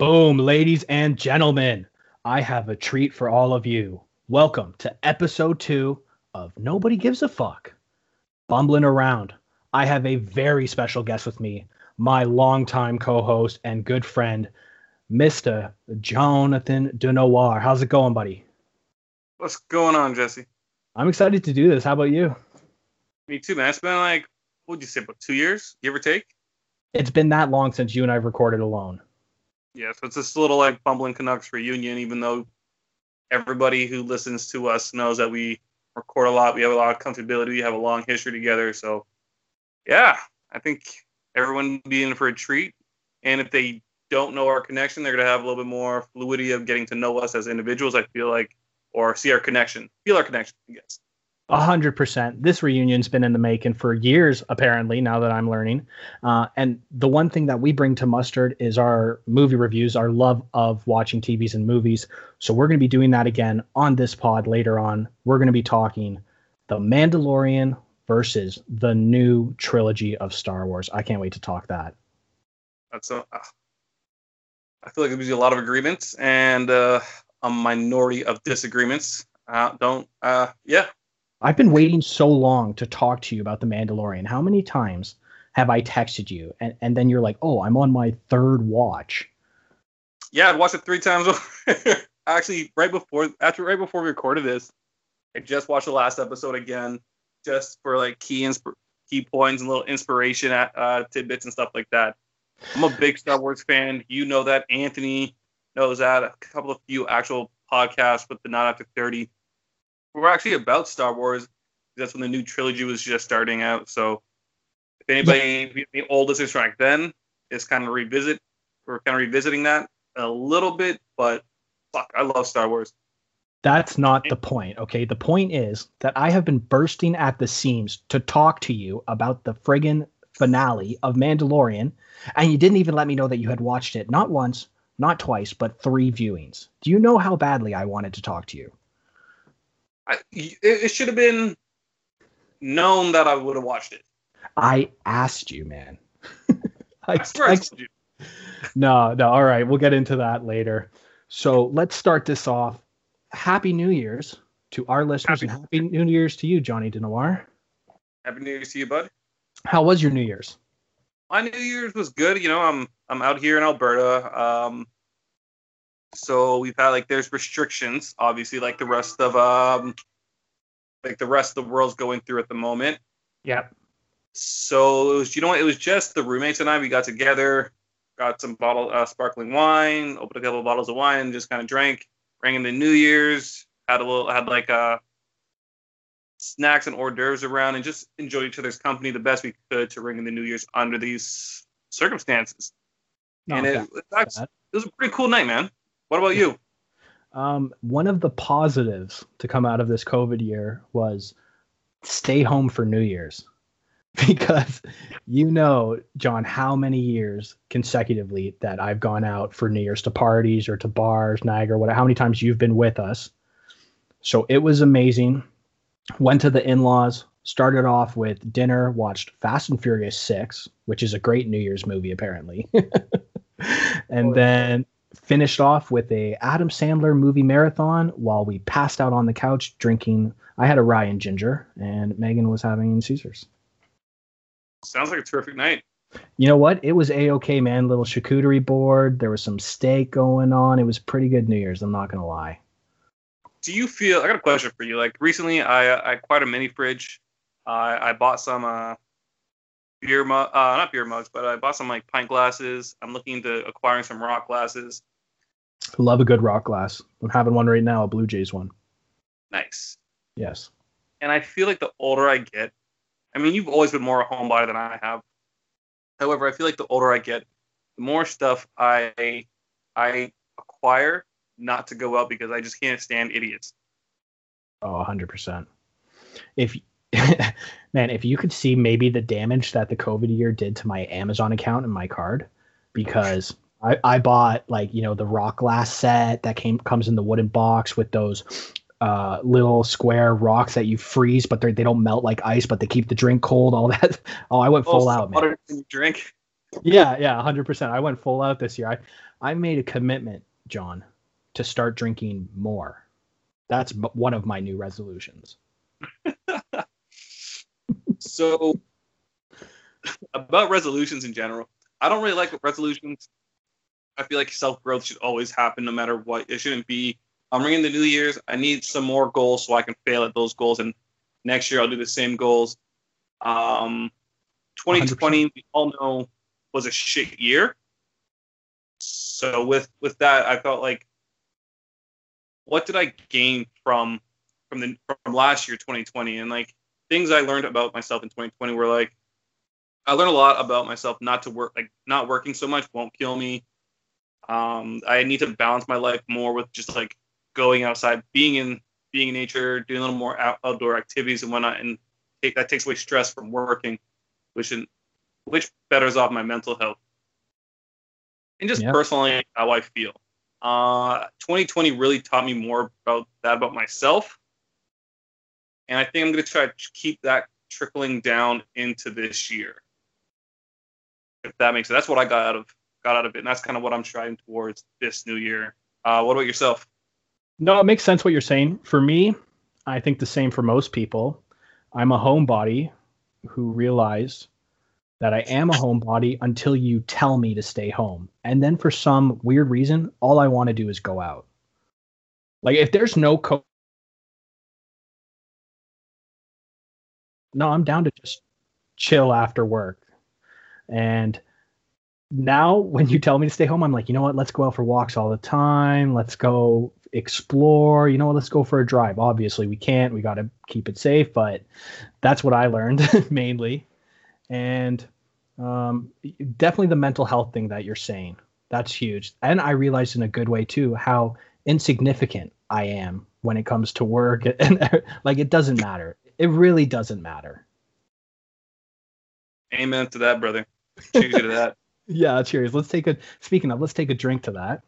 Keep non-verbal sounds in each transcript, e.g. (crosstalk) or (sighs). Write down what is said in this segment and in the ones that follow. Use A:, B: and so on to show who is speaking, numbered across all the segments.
A: Boom, ladies and gentlemen, I have a treat for all of you. Welcome to episode two of Nobody Gives a Fuck. Bumbling around, I have a very special guest with me, my longtime co host and good friend, Mr. Jonathan Denoir. How's it going, buddy?
B: What's going on, Jesse?
A: I'm excited to do this. How about you?
B: Me too, man. It's been like, what would you say, about two years, give or take?
A: It's been that long since you and I have recorded alone.
B: Yeah, so it's this little like Bumbling Canucks reunion, even though everybody who listens to us knows that we record a lot, we have a lot of comfortability, we have a long history together. So, yeah, I think everyone be in for a treat. And if they don't know our connection, they're going to have a little bit more fluidity of getting to know us as individuals, I feel like, or see our connection, feel our connection, I guess.
A: A hundred percent. This reunion's been in the making for years, apparently. Now that I'm learning, uh, and the one thing that we bring to Mustard is our movie reviews, our love of watching TVs and movies. So we're going to be doing that again on this pod later on. We're going to be talking The Mandalorian versus the new trilogy of Star Wars. I can't wait to talk that.
B: That's a, uh, I feel like there's a lot of agreements and uh, a minority of disagreements. Uh, don't, uh, yeah,
A: I've been waiting so long to talk to you about The Mandalorian. How many times have I texted you and, and then you're like, oh, I'm on my third watch?
B: Yeah, I'd watched it three times. (laughs) Actually, right before after right before we recorded this, I just watched the last episode again, just for like key insp- key points and little inspiration at, uh, tidbits and stuff like that. I'm a big Star Wars fan. You know that. Anthony knows that. A couple of few actual podcasts with the Not After 30 we're actually about Star Wars. That's when the new trilogy was just starting out. So if anybody, yeah. the oldest is back then, it's kind of revisit. We're kind of revisiting that a little bit, but fuck, I love Star Wars.
A: That's not the point, okay? The point is that I have been bursting at the seams to talk to you about the friggin' finale of Mandalorian, and you didn't even let me know that you had watched it not once, not twice, but three viewings. Do you know how badly I wanted to talk to you?
B: I, it, should have been known that I would have watched it.
A: I asked you, man. (laughs) I texted you. No, no. All right, we'll get into that later. So let's start this off. Happy New Year's to our listeners, happy, and Happy New Year's to you, Johnny Denoir.
B: Happy New Year's to you, bud.
A: How was your New Year's?
B: My New Year's was good. You know, I'm I'm out here in Alberta. Um, so we've had like there's restrictions, obviously, like the rest of um, like the rest of the world's going through at the moment.
A: Yep.
B: So it was, you know, what? it was just the roommates and I. We got together, got some bottle uh, sparkling wine, opened a couple of bottles of wine, just kind of drank. Rang in the New Year's, had a little, had like uh, snacks and hors d'oeuvres around, and just enjoyed each other's company the best we could to ring in the New Year's under these circumstances. No, and it, it, it was a pretty cool night, man. What about you?
A: Um, one of the positives to come out of this COVID year was stay home for New Year's. (laughs) Because you know, John, how many years consecutively that I've gone out for New Year's to parties or to bars, Niagara, whatever, how many times you've been with us. So it was amazing. Went to the in laws, started off with dinner, watched Fast and Furious 6, which is a great New Year's movie, apparently. (laughs) and oh, then finished off with a Adam Sandler movie marathon while we passed out on the couch drinking. I had a rye and ginger, and Megan was having Caesars.
B: Sounds like a terrific night.
A: You know what? It was a okay, man. Little charcuterie board. There was some steak going on. It was pretty good New Year's. I'm not gonna lie.
B: Do you feel? I got a question for you. Like recently, I I acquired a mini fridge. Uh, I bought some uh, beer mug, uh, not beer mugs, but I bought some like pint glasses. I'm looking into acquiring some rock glasses.
A: Love a good rock glass. I'm having one right now, a Blue Jays one.
B: Nice.
A: Yes.
B: And I feel like the older I get, I mean, you've always been more a homebody than I have. However, I feel like the older I get, the more stuff I I acquire not to go out because I just can't stand idiots.
A: Oh, 100%. If (laughs) man, if you could see maybe the damage that the COVID year did to my Amazon account and my card, because I, I bought like you know the rock glass set that came comes in the wooden box with those uh, little square rocks that you freeze, but they they don't melt like ice, but they keep the drink cold. All that. (laughs) Oh, I went full oh, out, man.
B: drink.
A: Yeah, yeah, hundred percent. I went full out this year. I I made a commitment, John, to start drinking more. That's one of my new resolutions. (laughs)
B: so about resolutions in general, I don't really like resolutions. I feel like self growth should always happen no matter what. It shouldn't be. I'm ringing the New Year's. I need some more goals so I can fail at those goals, and next year I'll do the same goals. Um, 2020, 100%. we all know, was a shit year. So with with that, I felt like, what did I gain from from the from last year, 2020, and like things I learned about myself in 2020 were like, I learned a lot about myself not to work like not working so much won't kill me. Um, I need to balance my life more with just like going outside, being in being in nature, doing a little more out, outdoor activities and whatnot, and take, that takes away stress from working, which in, which betters off my mental health and just yep. personally how I feel. Uh, 2020 really taught me more about that about myself, and I think I'm going to try to keep that trickling down into this year. If that makes sense, that's what I got out of got out of it, and that's kind of what I'm striving towards this new year. Uh, what about yourself?
A: No, it makes sense what you're saying. For me, I think the same for most people. I'm a homebody who realized that I am a homebody until you tell me to stay home. And then for some weird reason, all I want to do is go out. Like if there's no No, I'm down to just chill after work. And now when you tell me to stay home, I'm like, you know what? Let's go out for walks all the time. Let's go explore. You know what? Let's go for a drive. Obviously, we can't. We got to keep it safe, but that's what I learned (laughs) mainly. And um, definitely the mental health thing that you're saying. That's huge. And I realized in a good way too how insignificant I am when it comes to work. (laughs) Like, it doesn't matter. It really doesn't matter.
B: Amen to that, brother. Cheers to that. (laughs)
A: yeah, cheers. Let's take a. Speaking of, let's take a drink to that.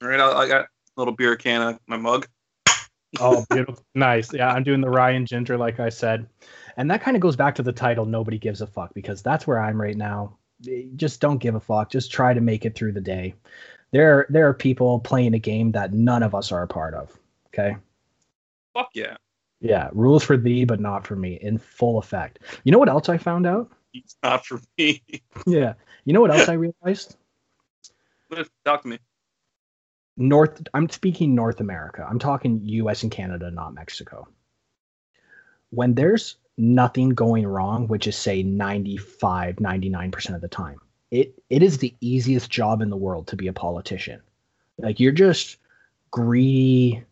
B: All right, I, I got a little beer can of my mug.
A: oh, (laughs) beautiful. nice. Yeah, I'm doing the rye and ginger, like I said. And that kind of goes back to the title, Nobody Gives a Fuck, because that's where I'm right now. Eh, just don't give a fuck. Just try to make it through the day. There, there are people playing a game that none of us are a part of. Okay.
B: Fuck yeah.
A: Yeah. Rules for thee, but not for me in full effect. You know what else I found out?
B: It's not for me. (laughs)
A: yeah. You know what else I realized?
B: Talk to me.
A: North I'm speaking North America. I'm talking US and Canada, not Mexico. When there's nothing going wrong, which is say 95, 99% of the time, it it is the easiest job in the world to be a politician. Like you're just greedy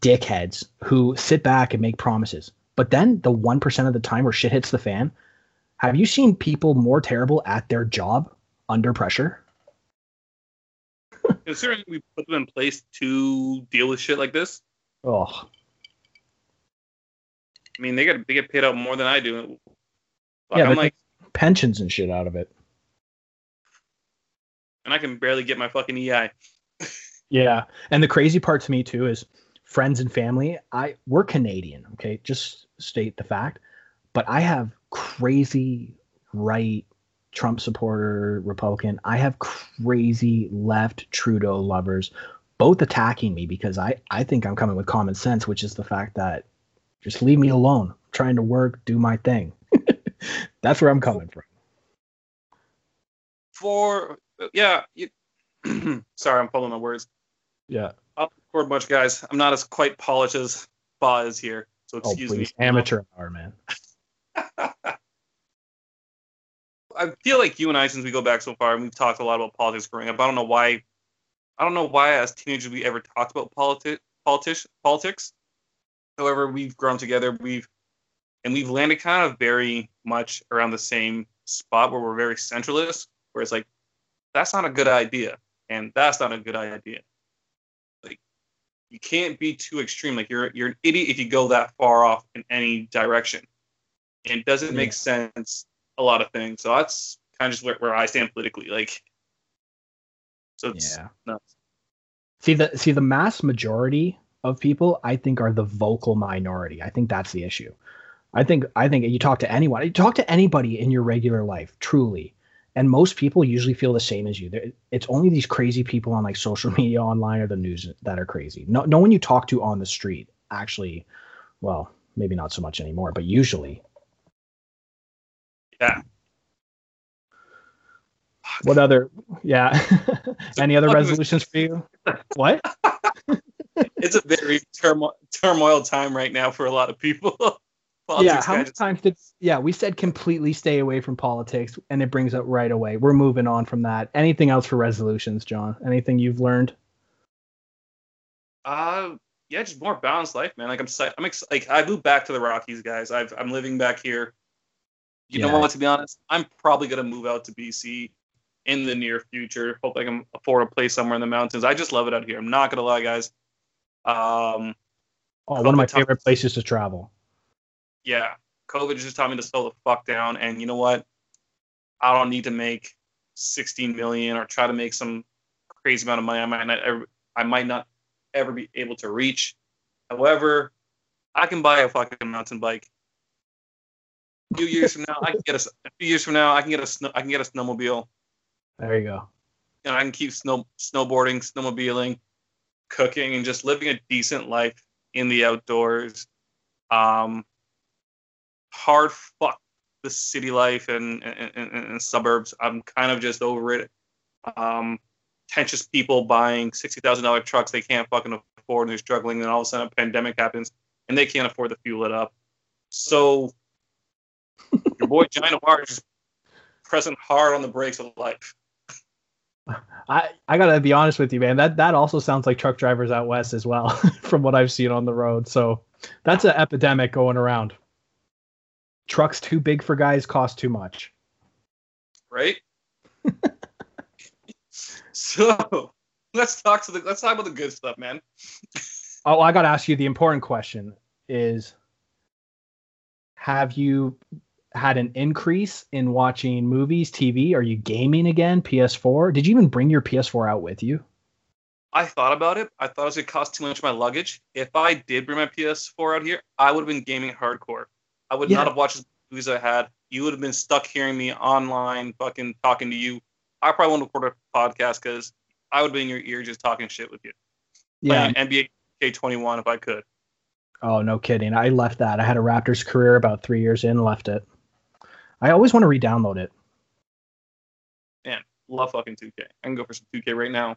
A: dickheads who sit back and make promises. But then the 1% of the time where shit hits the fan, have you seen people more terrible at their job under pressure? (laughs)
B: Considering we put them in place to deal with shit like this.
A: Oh.
B: I mean, they get they get paid out more than I do.
A: Like, yeah, I'm like pensions and shit out of it.
B: And I can barely get my fucking EI. (laughs)
A: yeah, and the crazy part to me too is friends and family. I we're Canadian, okay? Just state the fact. But I have crazy right Trump supporter, Republican. I have crazy left Trudeau lovers, both attacking me because I, I think I'm coming with common sense, which is the fact that just leave me alone. I'm trying to work, do my thing. (laughs) That's where I'm coming from.
B: For yeah, you, (clears throat) sorry, I'm pulling my words.
A: Yeah.
B: Record much, guys. I'm not as quite polished as Ba is here, so oh, excuse oh, me.
A: Um, Amateur hour, man. (laughs)
B: I feel like you and I, since we go back so far, and we've talked a lot about politics growing up. I don't know why. I don't know why, as teenagers, we ever talked about politi- politics. Politics. However, we've grown together. We've and we've landed kind of very much around the same spot where we're very centralist. Where it's like, that's not a good idea, and that's not a good idea. You can't be too extreme. Like, you're you're an idiot if you go that far off in any direction. And it doesn't yeah. make sense a lot of things. So that's kind of just where, where I stand politically. Like, so it's yeah. nuts.
A: See the see the mass majority of people, I think, are the vocal minority. I think that's the issue. I think I think you talk to anyone, you talk to anybody in your regular life, truly, and most people usually feel the same as you. It's only these crazy people on like social (laughs) media, online, or the news that are crazy. No, no one you talk to on the street actually, well, maybe not so much anymore, but usually.
B: Yeah. (sighs)
A: What other? Yeah. (laughs) Any other (laughs) resolutions for you? What?
B: it's a very turmoil, turmoil time right now for a lot of people.
A: Yeah, how many times did yeah, we said completely stay away from politics and it brings up right away. We're moving on from that. Anything else for resolutions, John? Anything you've learned?
B: Uh yeah, just more balanced life, man. Like I'm I'm ex- like I moved back to the Rockies, guys. I've I'm living back here. You yeah. know what, to be honest, I'm probably gonna move out to BC in the near future. Hope I can afford a place somewhere in the mountains. I just love it out here. I'm not gonna lie, guys. Um,
A: oh, one of my favorite places to travel.
B: Yeah, COVID just taught me to slow the fuck down. And you know what? I don't need to make 16 million or try to make some crazy amount of money. I might not ever, I might not ever be able to reach. However, I can buy a fucking mountain bike. A few years from now, I can get a, a few years from now, I can get a snow, I can get a snowmobile.
A: There you go.
B: And I can keep snow snowboarding, snowmobiling, cooking, and just living a decent life in the outdoors. Um, hard fuck the city life and, and, and, and suburbs. I'm kind of just over it. Um, pretentious people buying sixty thousand dollar trucks they can't fucking afford and they're struggling. And all of a sudden a pandemic happens and they can't afford to fuel it up. So (laughs) your boy China War is pressing hard on the brakes of life.
A: I, I gotta be honest with you, man. That that also sounds like truck drivers out west as well, (laughs) from what I've seen on the road. So that's an epidemic going around. Trucks too big for guys cost too much.
B: Right. (laughs) so let's talk to the let's talk about the good stuff, man. (laughs)
A: oh, I gotta ask you the important question: Is have you had an increase in watching movies, TV? Are you gaming again? PS4? Did you even bring your PS4 out with you?
B: I thought about it. I thought it was gonna cost too much of my luggage. If I did bring my PS4 out here, I would have been gaming hardcore. I would yeah. not have watched the movies I had. You would have been stuck hearing me online, fucking talking to you. I probably wouldn't record a podcast because I would be in your ear just talking shit with you. Yeah, NBA K21 if I could.
A: Oh, no kidding. I left that. I had a Raptors career about three years in, left it. I always want to re-download it.
B: Man, love fucking 2K. I can go for some 2K right now.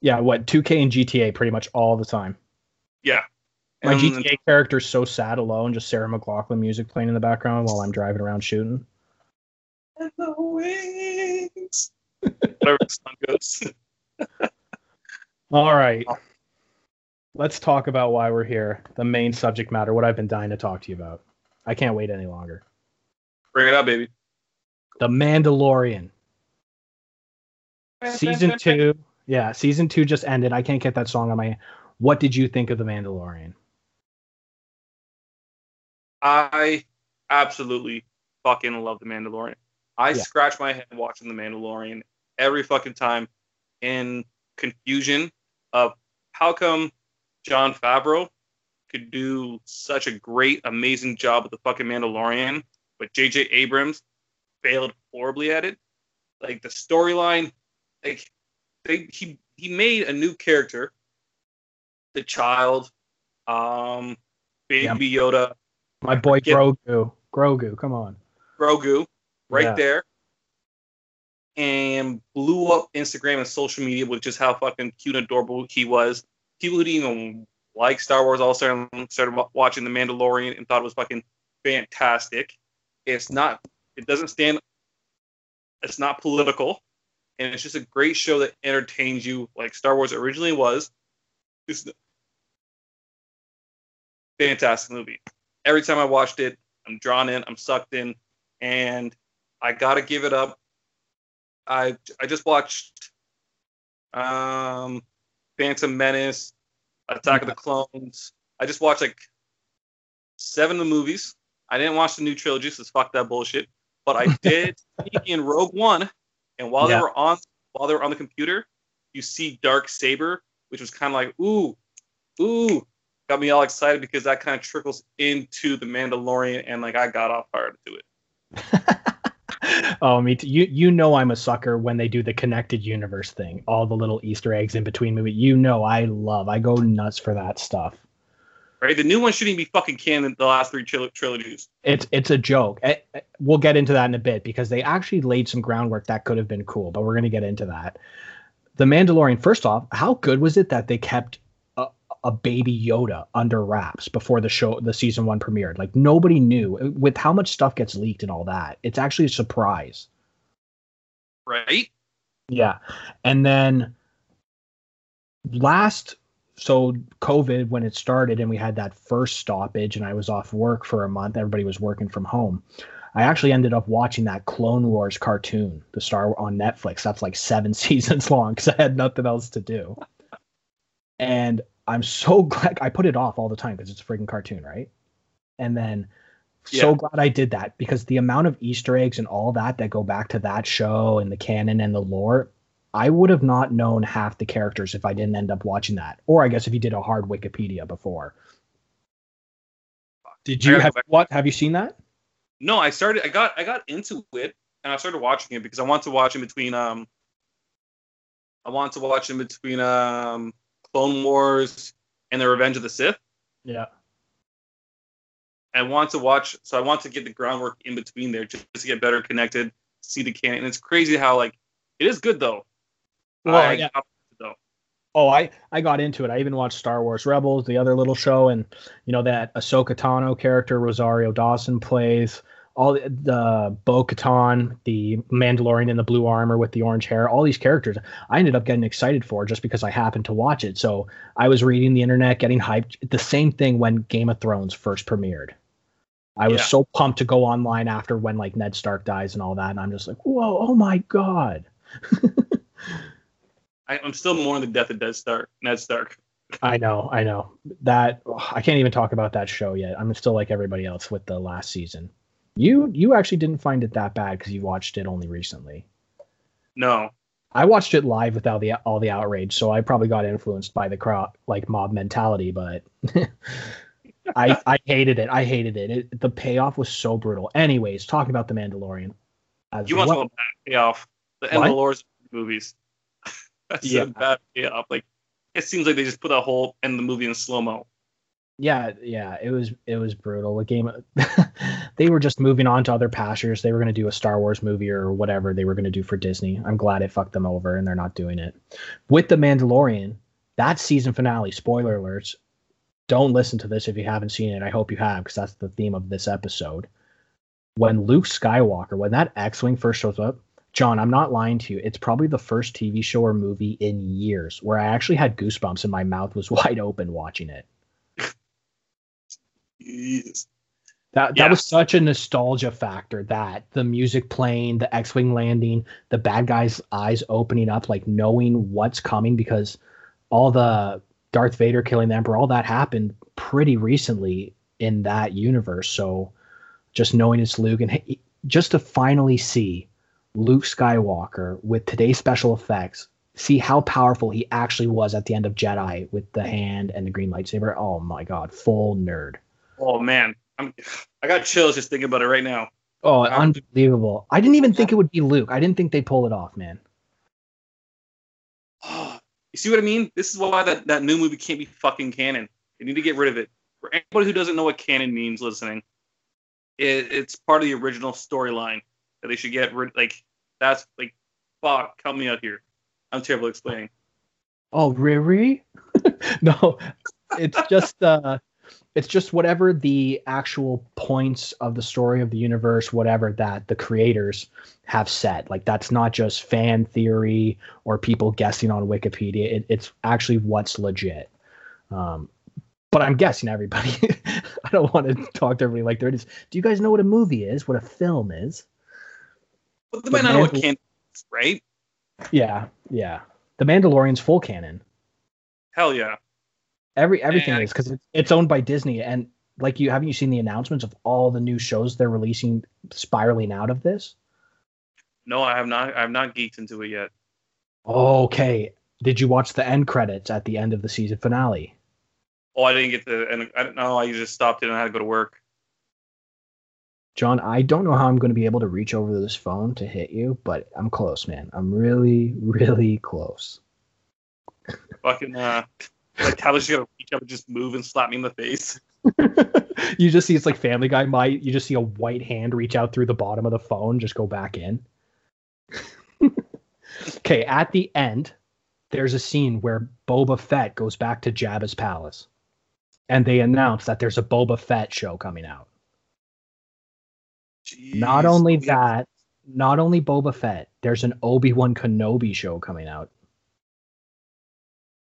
A: Yeah, what 2K and GTA pretty much all the time.
B: Yeah.
A: My GTA character is so sad alone, just Sarah McLachlan music playing in the background while I'm driving around shooting.
B: And the wings. Whatever the song goes. (laughs)
A: all right. Let's talk about why we're here. The main subject matter, what I've been dying to talk to you about. I can't wait any longer.
B: Bring it up, baby.
A: The Mandalorian. (laughs) Season two. Yeah, season two just ended. I can't get that song on my. What did you think of The Mandalorian?
B: I absolutely fucking love The Mandalorian. I yeah. scratch my head watching The Mandalorian every fucking time in confusion of how come Jon Favreau could do such a great, amazing job with the fucking Mandalorian, but J.J. Abrams failed horribly at it. Like the storyline, like they he he made a new character, the child, um, Baby yeah. Yoda.
A: My boy Grogu. Grogu, come on.
B: Grogu, right yeah. there. And blew up Instagram and social media with just how fucking cute and adorable he was. People who didn't even like Star Wars all started, started watching The Mandalorian and thought it was fucking fantastic. It's not. It doesn't stand. It's not political, and it's just a great show that entertains you, like Star Wars originally was. It's fantastic movie. Every time I watched it, I'm drawn in. I'm sucked in, and I gotta give it up. I I just watched um Phantom Menace, Attack of the Clones. I just watched like seven of the movies. I didn't watch the new trilogy, so fuck that bullshit. But I (laughs) did in Rogue One, and while yeah. they were on while they were on the computer, you see Dark Saber, which was kind of like ooh, ooh, got me all excited because that kind of trickles into the Mandalorian, and like I got off hard to do it. (laughs)
A: oh, me too. You you know I'm a sucker when they do the connected universe thing. All the little Easter eggs in between movie. You know I love. I go nuts for that stuff.
B: Right, the new one shouldn't be fucking canon. The last three tril- trilogies.
A: It's it's a joke. Eh, eh, We'll get into that in a bit because they actually laid some groundwork that could have been cool, but we're gonna get into that. The Mandalorian. First off, how good was it that they kept a, baby Yoda under wraps before the show, the season one premiered? Like nobody knew. With how much stuff gets leaked and all that, it's actually a surprise.
B: Right.
A: Yeah. And then last so COVID when it started and we had that first stoppage and I was off work for a month, everybody was working from home. I actually ended up watching that Clone Wars cartoon, the Star on Netflix. That's like 7 (laughs) seasons long cuz I had nothing else to do. And I'm so (laughs) glad I put it off all the time because it's a freaking cartoon, right? And then so
B: Yeah.
A: glad I did that because the amount of Easter eggs and all that that go back to that show and the canon and the lore, I would have not known half the characters if I didn't end up watching that. Or I guess if you did a hard Wikipedia before. Did you have what? Have you seen that?
B: No, I started. I got. I got into it, and I started watching it because I want to watch in between. Um, I want to watch in between um, Clone Wars and the Revenge of the Sith.
A: Yeah.
B: I want to watch, so I want to get the groundwork in between there just to get better connected, see the canon. And it's crazy how like it is good though.
A: Well,
B: I
A: yeah.
B: though.
A: Oh, I I got into it. I even watched Star Wars Rebels, the other little show, and you know that Ahsoka Tano character Rosario Dawson plays. All the, the Bo Katan, the Mandalorian in the blue armor with the orange hair, all these characters, I ended up getting excited for just because I happened to watch it. So I was reading the internet, getting hyped. The same thing when Game of Thrones first premiered. I was
B: Yeah.
A: so pumped to go online after when like Ned Stark dies and all that, and I'm just like, whoa, oh my god. (laughs)
B: I, I'm still mourning the death of Ned Stark. Ned Stark. (laughs)
A: I know, I know. That I can't even talk about that show yet. I'm still like everybody else with the last season. You you actually didn't find it that bad because you watched it only recently.
B: No,
A: I watched it live without the all the outrage, so I probably got influenced by the crowd like mob mentality. But (laughs) I I hated it. I hated it. it. The payoff was so brutal. Anyways, talking about the Mandalorian.
B: You want
A: well-
B: to bad payoff. The end of Lord's movies. (laughs) That's
A: Yeah.
B: a bad payoff. Like it seems like they just put a whole end of the movie in slow mo.
A: Yeah, yeah, it was it was brutal. The game (laughs) they were just moving on to other pastures. They were going to do a Star Wars movie or whatever they were going to do for Disney. I'm glad it fucked them over and they're not doing it. With The Mandalorian, that season finale, spoiler alerts, don't listen to this if you haven't seen it. I hope you have because that's the theme of this episode. When Luke Skywalker, when that X-wing first shows up, John, I'm not lying to you. It's probably the first TV show or movie in years where I actually had goosebumps and my mouth was (laughs) wide open watching it.
B: Jeez.
A: That that
B: Yeah.
A: was such a nostalgia factor that the music playing, the X-wing landing, the bad guy's eyes opening up, like knowing what's coming because all the Darth Vader killing the Emperor, all that happened pretty recently in that universe. So just knowing it's Luke and hey, just to finally see Luke Skywalker with today's special effects, see how powerful he actually was at the end of Jedi with the hand and the green lightsaber. Oh my god, full nerd.
B: Oh man, I'm. I got chills just thinking about it right now.
A: Oh,
B: Um,
A: unbelievable! I didn't even think it would be Luke. I didn't think they'd pull it off, man. (sighs)
B: you see what I mean? This is why that, that new movie can't be fucking canon. They need to get rid of it. For anybody who doesn't know what canon means, listening, it, it's part of the original storyline that they should get rid. Like that's like, fuck, help me out here. I'm terrible at explaining.
A: Oh, Riri? (laughs) no, it's just uh, it's just whatever the actual points of the story of the universe, whatever that the creators have set. Like that's not just fan theory or people guessing on Wikipedia. It, it's actually what's legit. Um, but I'm guessing everybody. (laughs) I don't want to talk to everybody like there it is. Do you guys know what a movie is? What a film is?
B: But they might not know what canon is, right?
A: Yeah, yeah. The Mandalorian's full canon.
B: Hell yeah.
A: Every everything
B: And-
A: is because it's, it's owned by Disney, and like you haven't you seen the announcements of all the new shows they're releasing spiraling out of this?
B: No, I have not. I have not geeked into it yet.
A: Okay, did you watch the end credits at the end of the season finale?
B: Oh, I didn't get the. And I don't know. I just stopped it and I had to go to work.
A: John, I don't know how I'm going to be able to reach over this phone to hit you, but I'm close, man. I'm really, really close.
B: Fucking uh, like Tyler's gonna reach up and just move and slap me in the face. (laughs)
A: you just see it's like Family Guy. Might you just see a white hand reach out through the bottom of the phone, just go back in. (laughs) okay, at the end, there's a scene where Boba Fett goes back to Jabba's palace, and they announce that there's a Boba Fett show coming out.
B: Jeez.
A: Not only that, not only Boba Fett, there's an Obi Wan Kenobi show coming out.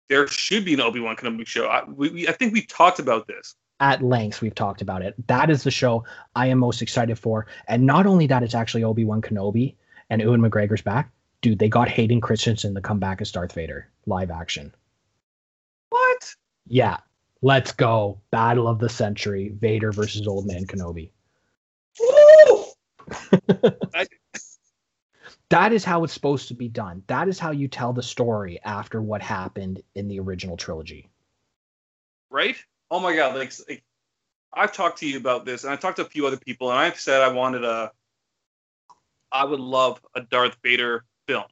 B: There should be an Obi Wan Kenobi show. I, we, we, I think we talked about this.
A: At length, we've talked about it. That is the show I am most excited for. And not only that, it's actually Obi Wan Kenobi and Ewan McGregor's back. Dude, they got Hayden Christensen to come back as Darth Vader, live action.
B: What?
A: Yeah, let's go. Battle of the Century, Vader versus Old Man Kenobi.
B: Woo! (laughs) I-
A: That is how it's supposed to be done. That is how you tell the story after what happened in the original trilogy.
B: right? Oh my god, like, like I've talked to you about this, and I talked to a few other people, and I've said I wanted a, I would love a Darth Vader film,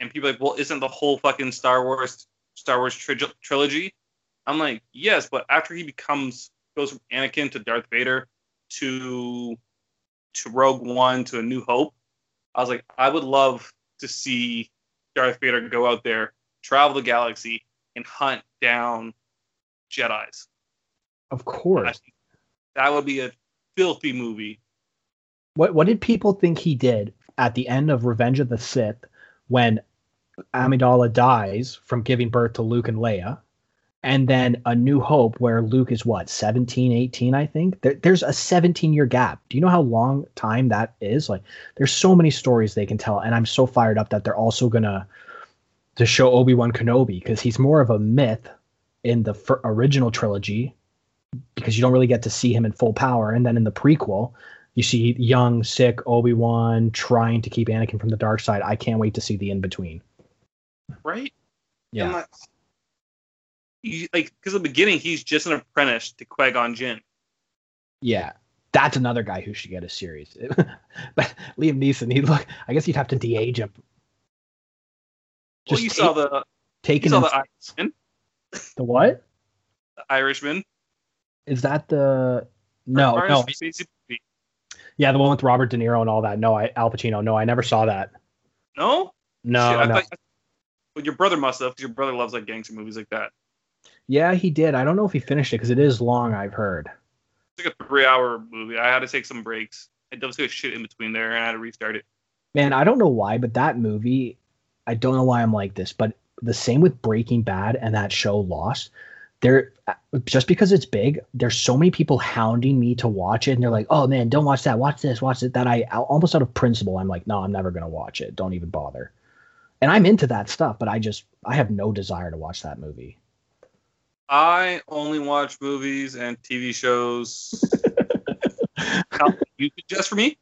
B: and people are like, well, isn't the whole fucking Star Wars Star Wars tri- trilogy? I'm like, yes, but after he becomes goes from Anakin to Darth Vader to to Rogue One to A New Hope, I was like, I would love to see Darth Vader go out there, travel the galaxy, and hunt down Jedi's.
A: Of course.
B: that would be a filthy movie.
A: What what did people think he did at the end of Revenge of the Sith when Amidala dies from giving birth to Luke and Leia? And then A New Hope, where Luke is what, 17, 18, I think? There, there's a 17 year gap. Do you know how long time that is? Like, there's so many stories they can tell. And I'm so fired up that they're also going to show Obi-Wan Kenobi because he's more of a myth in the original trilogy because you don't really get to see him in full power. And then in the prequel, you see young, sick Obi-Wan trying to keep Anakin from the dark side. I can't wait to see the in between.
B: right?
A: Yeah.
B: And like, because in the beginning he's just an apprentice to Qui Gon Jinn.
A: Yeah. That's another guy who should get a series. (laughs) but Liam Neeson, he look I guess you'd have to de-age him.
B: Well,
A: Just
B: you
A: take-
B: saw the you
A: taking
B: saw the Irishman. (laughs)
A: the what?
B: The Irishman.
A: Is that the no,
B: Or
A: no.
B: Irish-
A: Yeah, the one with Robert De Niro and all that. No, I Al Pacino. No, I never saw that.
B: No.
A: No,
B: Shit, I
A: no.
B: thought, well, your brother must have, because your brother loves like gangster movies like that.
A: Yeah, he did. I don't know if he finished it because it is long. I've heard.
B: It's like a three-hour movie. I had to take some breaks. I did some shit in between there, and I had to restart it.
A: Man, I don't know why, but that movie, I don't know why I'm like this, but the same with Breaking Bad and that show Lost. There, uh, just because it's big, there's so many people hounding me to watch it, and they're like, "Oh man, don't watch that. Watch this. Watch it." That I almost out of principle, I'm like, "No, I'm never gonna watch it. Don't even bother." And I'm into that stuff, but I just I have no desire to watch that movie.
B: I only watch movies and TV shows. (laughs) You suggest for me?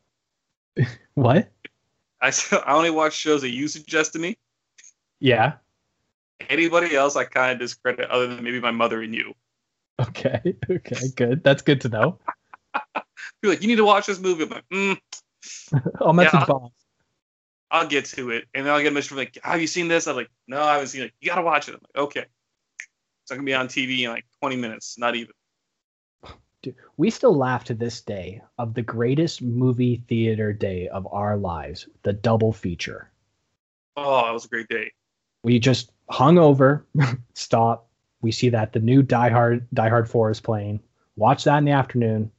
A: What?
B: I (laughs) I only watch shows that you suggest to me.
A: Yeah.
B: Anybody else, I kind of discredit, other than maybe my mother and you.
A: Okay. (laughs) Okay. Good. That's good to know.
B: Be like, you need to watch this movie. I'm like, mm,
A: I'll message
B: Yeah. I'll get to it, and then I'll get a message from like, have you seen this? I'm like, no, I haven't seen it. You gotta watch it. I'm like, okay. It's not gonna be on TV in like 20 minutes, not even.
A: Dude, we still laugh to this day of the greatest movie theater day of our lives, the double feature.
B: Oh, that was a great day.
A: We just hung over, (laughs) stop. We see that the new Die Hard, Die Hard 4 is playing. Watch that in the afternoon.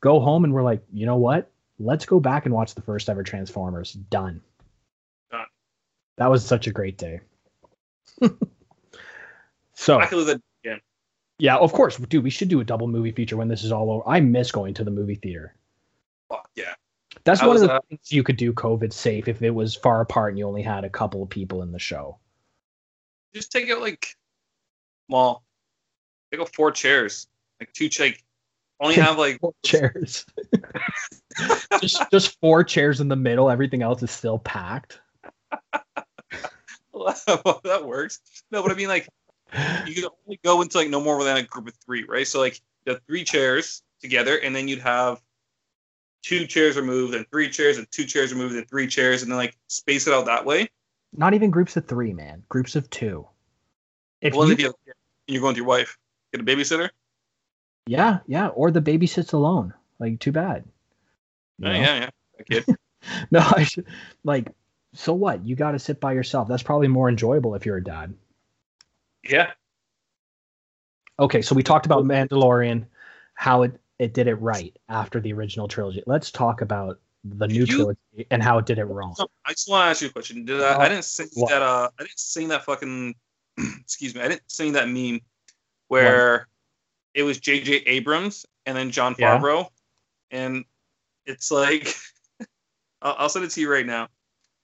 A: Go home and we're like, you know what? Let's go back and watch the first ever Transformers. Done.
B: Done.
A: That was such a great day. (laughs) so
B: I could live that again.
A: yeah, of course, dude. We should do a double movie feature when this is all over. I miss going to the movie theater.
B: Fuck yeah.
A: That's
B: I
A: one
B: was,
A: of the
B: uh,
A: things you could do COVID safe if it was far apart and you only had a couple of people in the show.
B: Just take out like, well, take out four chairs, like two like, only (laughs) have like
A: Four chairs. (laughs) just just four chairs in the middle. Everything else is still packed.
B: well, (laughs) that works. No, but I mean like you can only go into like no more than a group of three, right? So like the three chairs together, and then you'd have two chairs removed, and three chairs, and two chairs removed, and three chairs, and then like space it out that way.
A: Not even groups of three, man. Groups of two.
B: If well, you, if you you're going with your wife, get a babysitter.
A: Yeah, yeah, or the baby sits alone. Like, too bad.
B: Oh, yeah, yeah. (laughs)
A: no, I should like. So what? You got to sit by yourself. That's probably more enjoyable if you're a dad.
B: Yeah.
A: Okay, so we talked about Mandalorian, how it it did it right after the original trilogy. Let's talk about the new you, trilogy and how it did it wrong.
B: I just want to ask you a question. Did I, uh, I didn't see that uh I didn't see that fucking (clears throat) excuse me, I didn't see that meme where what? it was JJ Abrams and then Jon Favreau yeah. and it's like (laughs) I'll, I'll send it to you right now.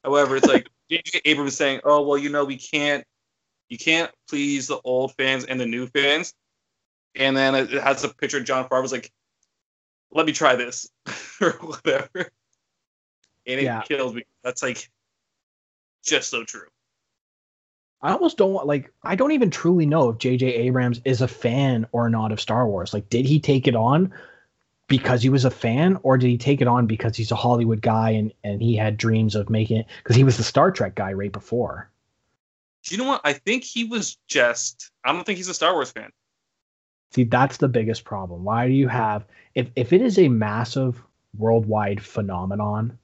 B: However, it's like (laughs) JJ Abrams saying, "Oh, well, you know, we can't you can't please the old fans and the new fans." And then it has a picture of Jon Favreau's like, let me try this (laughs) or whatever. And it yeah. kills me. That's like just so true.
A: I almost don't want like I don't even truly know if J.J. Abrams is a fan or not of Star Wars. Like, did he take it on because he was a fan, or did he take it on because he's a Hollywood guy and and he had dreams of making it because he was the Star Trek guy right before?
B: Do you know what? I think he was just. I don't think he's a Star Wars fan.
A: See, that's the biggest problem. Why do you have if if it is a massive worldwide phenomenon,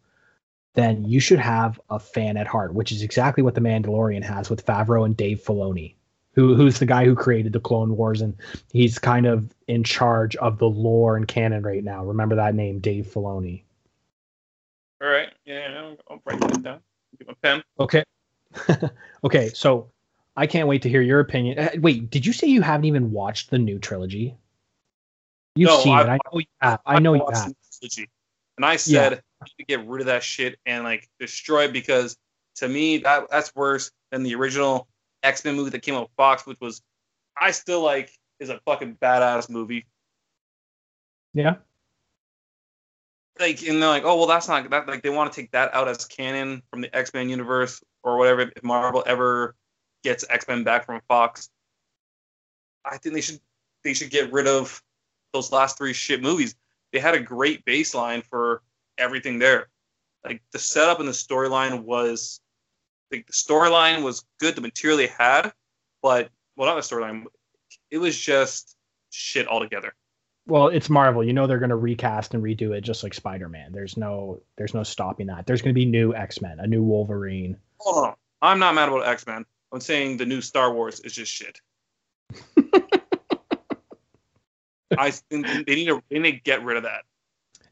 A: then you should have a fan at heart, which is exactly what the Mandalorian has with Favreau and Dave Filoni, who who's the guy who created the Clone Wars and he's kind of in charge of the lore and canon right now. Remember that name, Dave Filoni.
B: All right, yeah, I'll write that down. Get my pen.
A: Okay. (laughs) okay, so I can't wait to hear your opinion. Uh, wait, did you say you haven't even watched the new trilogy? You've no, seen I've, it. I know you have. I know you have. Trilogy.
B: And I said yeah. to get rid of that shit and like destroy it because to me that that's worse than the original X Men movie that came out with Fox, which was I still like is a fucking badass movie.
A: Yeah.
B: Like and they're like, oh well, that's not that. Like they want to take that out as canon from the X Men universe or whatever. If Marvel ever gets X Men back from Fox, I think they should they should get rid of those last three shit movies. They had a great baseline for everything there. Like the setup and the storyline was, like the storyline was good. The material they had, but well, not the storyline. It was just shit altogether.
A: Well, it's Marvel. You know they're going to recast and redo it just like Spider-Man. There's no there's no stopping that. There's going to be new X-Men, a new Wolverine.
B: Hold on. I'm not mad about X-Men. I'm saying the new Star Wars is just shit. (laughs) I think they need to they need to get rid of that.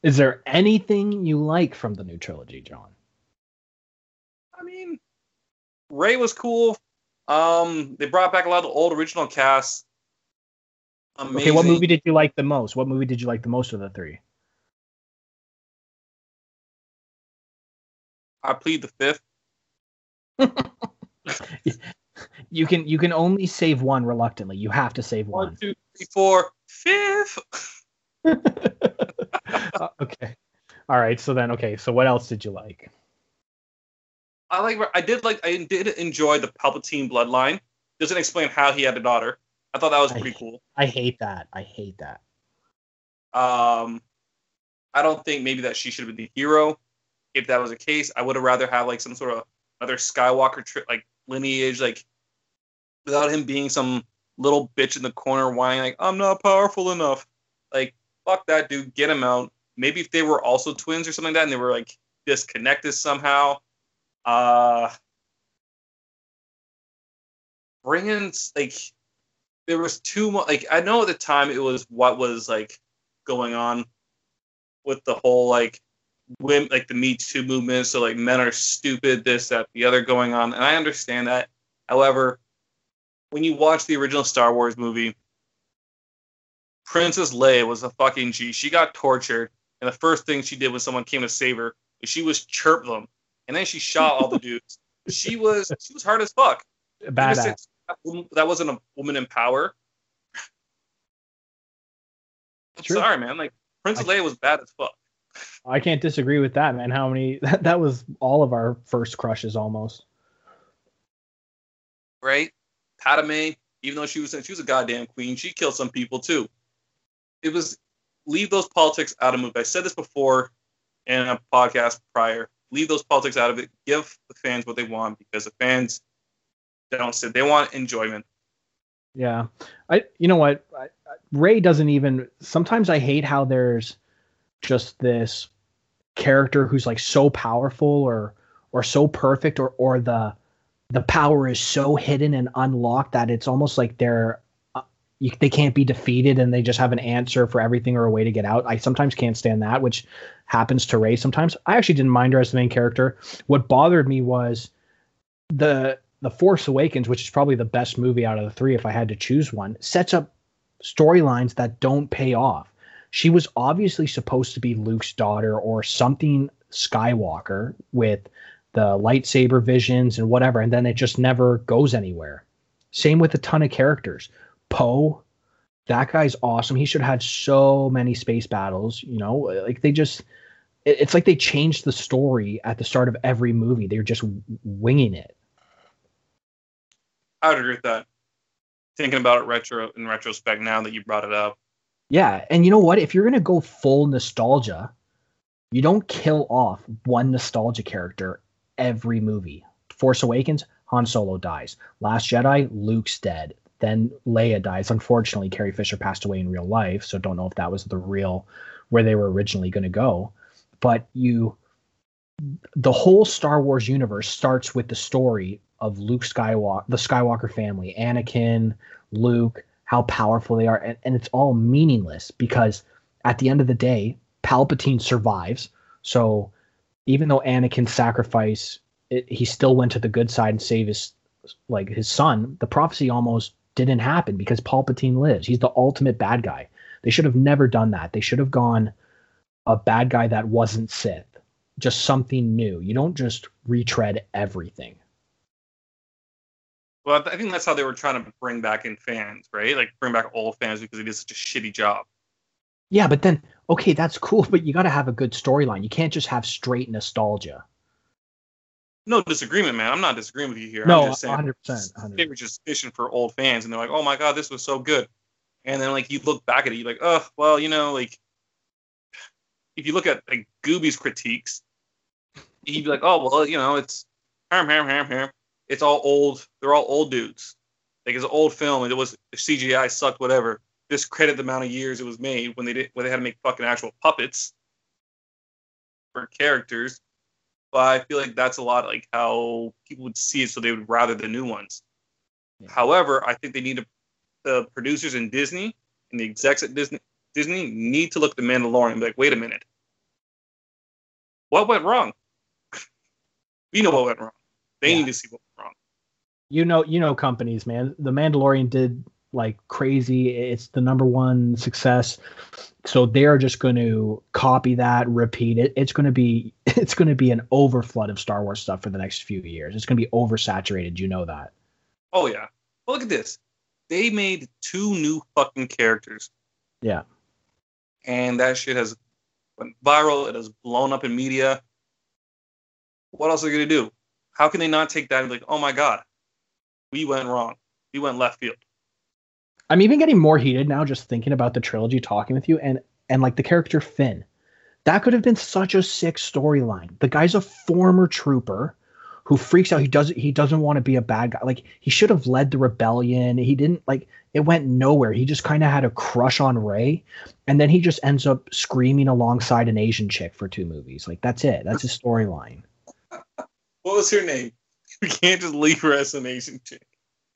A: Is there anything you like from the new trilogy, John?
B: I mean, Rey was cool. Um, they brought back a lot of the old original cast.
A: Amazing. Okay, what movie did you like the most? What movie did you like the most of the three?
B: I plead the fifth. (laughs)
A: you can you can only save one reluctantly. You have to save one.
B: One, two, three, four, fifth. (laughs)
A: uh, okay. All right. So then, okay. So what else did you like?
B: I like. I did like. I did enjoy the Palpatine bloodline. Doesn't explain how he had a daughter. I thought that was pretty
A: I,
B: cool.
A: I hate that. I hate that.
B: Um, I don't think maybe that she should have been the hero. If that was the case, I would have rather have like some sort of other Skywalker tri- like lineage, like without him being some little bitch in the corner whining like I'm not powerful enough. Like fuck that dude, get him out. Maybe if they were also twins or something like that, and they were like disconnected somehow. Uh, bring in like there was too much. Like I know at the time it was what was like going on with the whole like women like the Me Too movement. So like men are stupid, this, that, the other going on, and I understand that. However, when you watch the original Star Wars movie, Princess Leia was a fucking G. She got tortured, and the first thing she did when someone came to save her is she was chirp them, and then she shot all the (laughs) dudes. She was she was hard as fuck.
A: Badass.
B: That wasn't a woman in power. I'm sorry, man. Like Princess I, Leia was bad as fuck.
A: I can't disagree with that, man. How many? (laughs) That, that was all of our first crushes almost.
B: Right, Padme. Even though she was she was a goddamn queen, she killed some people too. It was leave those politics out of movie. I said this before in a podcast prior. Leave those politics out of it. Give the fans what they want because the fans don't sit. They want enjoyment.
A: Yeah, I. You know what? I, I, Rey doesn't even. Sometimes I hate how there's just this character who's like so powerful or or so perfect or or the the power is so hidden and unlocked that it's almost like they're uh, you, they can't be defeated and they just have an answer for everything or a way to get out. I sometimes can't stand that, which happens to Rey sometimes. I actually didn't mind her as the main character. What bothered me was the the Force Awakens, which is probably the best movie out of the three if I had to choose one, sets up storylines that don't pay off. She was obviously supposed to be Luke's daughter or something Skywalker with the lightsaber visions and whatever, and then it just never goes anywhere. Same with a ton of characters. Poe, that guy's awesome. He should have had so many space battles, you know, like they just it's like they changed the story at the start of every movie. They're just winging it.
B: I would agree with that. Thinking about it retro in retrospect now that you brought it up.
A: Yeah, and you know what? If you're gonna go full nostalgia, you don't kill off one nostalgia character every movie. Force Awakens, Han Solo dies. Last Jedi, Luke's dead. Then Leia dies. Unfortunately, Carrie Fisher passed away in real life, so don't know if that was the real where they were originally going to go. But you, the whole Star Wars universe starts with the story of Luke Skywalker, the Skywalker family, Anakin, Luke, how powerful they are, and, and it's all meaningless because at the end of the day, Palpatine survives. So even though Anakin sacrifice, it, he still went to the good side and saved his like his son. The prophecy almost didn't happen because Palpatine lives. He's the ultimate bad guy. They should have never done that. They should have gone a bad guy that wasn't Sith, just something new. You don't just retread everything.
B: Well, I think that's how they were trying to bring back in fans, right? Like bring back old fans because they did such a shitty job.
A: Yeah, but then okay, that's cool, but you got to have a good storyline. You can't just have straight nostalgia.
B: No disagreement, man. I'm not disagreeing with you here.
A: No,
B: I'm just saying
A: 100%, 100.
B: They were just fishing for old fans, and they're like, "Oh my god, this was so good," and then like you look back at it, you're like, "Oh, well, you know, like if you look at like Gooby's critiques, he'd be like, "Oh, well, you know, it's ham, ham, ham, ham. It's all old. They're all old dudes. Like it's an old film, and it was CGI sucked, whatever." discredit the amount of years it was made when they did when they had to make fucking actual puppets for characters. But I feel like that's a lot like how people would see it, so they would rather the new ones. Yeah. However, I think they need to the producers in Disney and the execs at Disney Disney need to look at the Mandalorian and be like, wait a minute, what went wrong? (laughs) we know what went wrong. They yeah. need to see what.
A: You know, you know, companies, man. The Mandalorian did like crazy. It's the number one success. So they're just going to copy that, repeat it. It's going to be (laughs) it's going to be an overflood of Star Wars stuff for the next few years. It's going to be oversaturated. You know that.
B: Oh yeah. Well, look at this. They made two new fucking characters.
A: Yeah.
B: And that shit has went viral. It has blown up in media. What else are they gonna do? How can they not take that and be like, oh my god, we went wrong. We went left field.
A: I'm even getting more heated now just thinking about the trilogy talking with you and and like the character Finn. That could have been such a sick storyline. The guy's a former trooper who freaks out. He doesn't he doesn't want to be a bad guy. Like he should have led the rebellion. He didn't like it went nowhere. He just kind of had a crush on Rey. and then he just ends up screaming alongside an Asian chick for two movies. Like that's it. That's his storyline.
B: What was her name? (laughs) We can't just leave her as an Asian chick.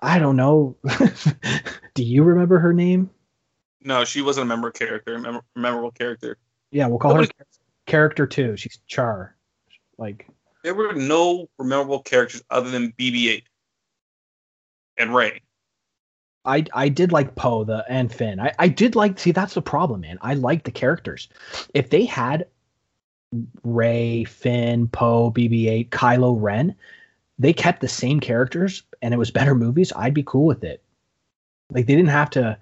A: I don't know. (laughs) Do you remember her name?
B: No, she wasn't a member character, mem- memorable character.
A: Yeah, we'll call Nobody, her character two. She's Char. Like
B: there were no memorable characters other than BB-8 and Rey.
A: I I did like Poe the and Finn. I I did like see that's the problem, man. I like the characters. If they had Rey, Finn, Poe, BB-8, Kylo Ren, they kept the same characters and it was better movies, I'd be cool with it. Like they didn't have to.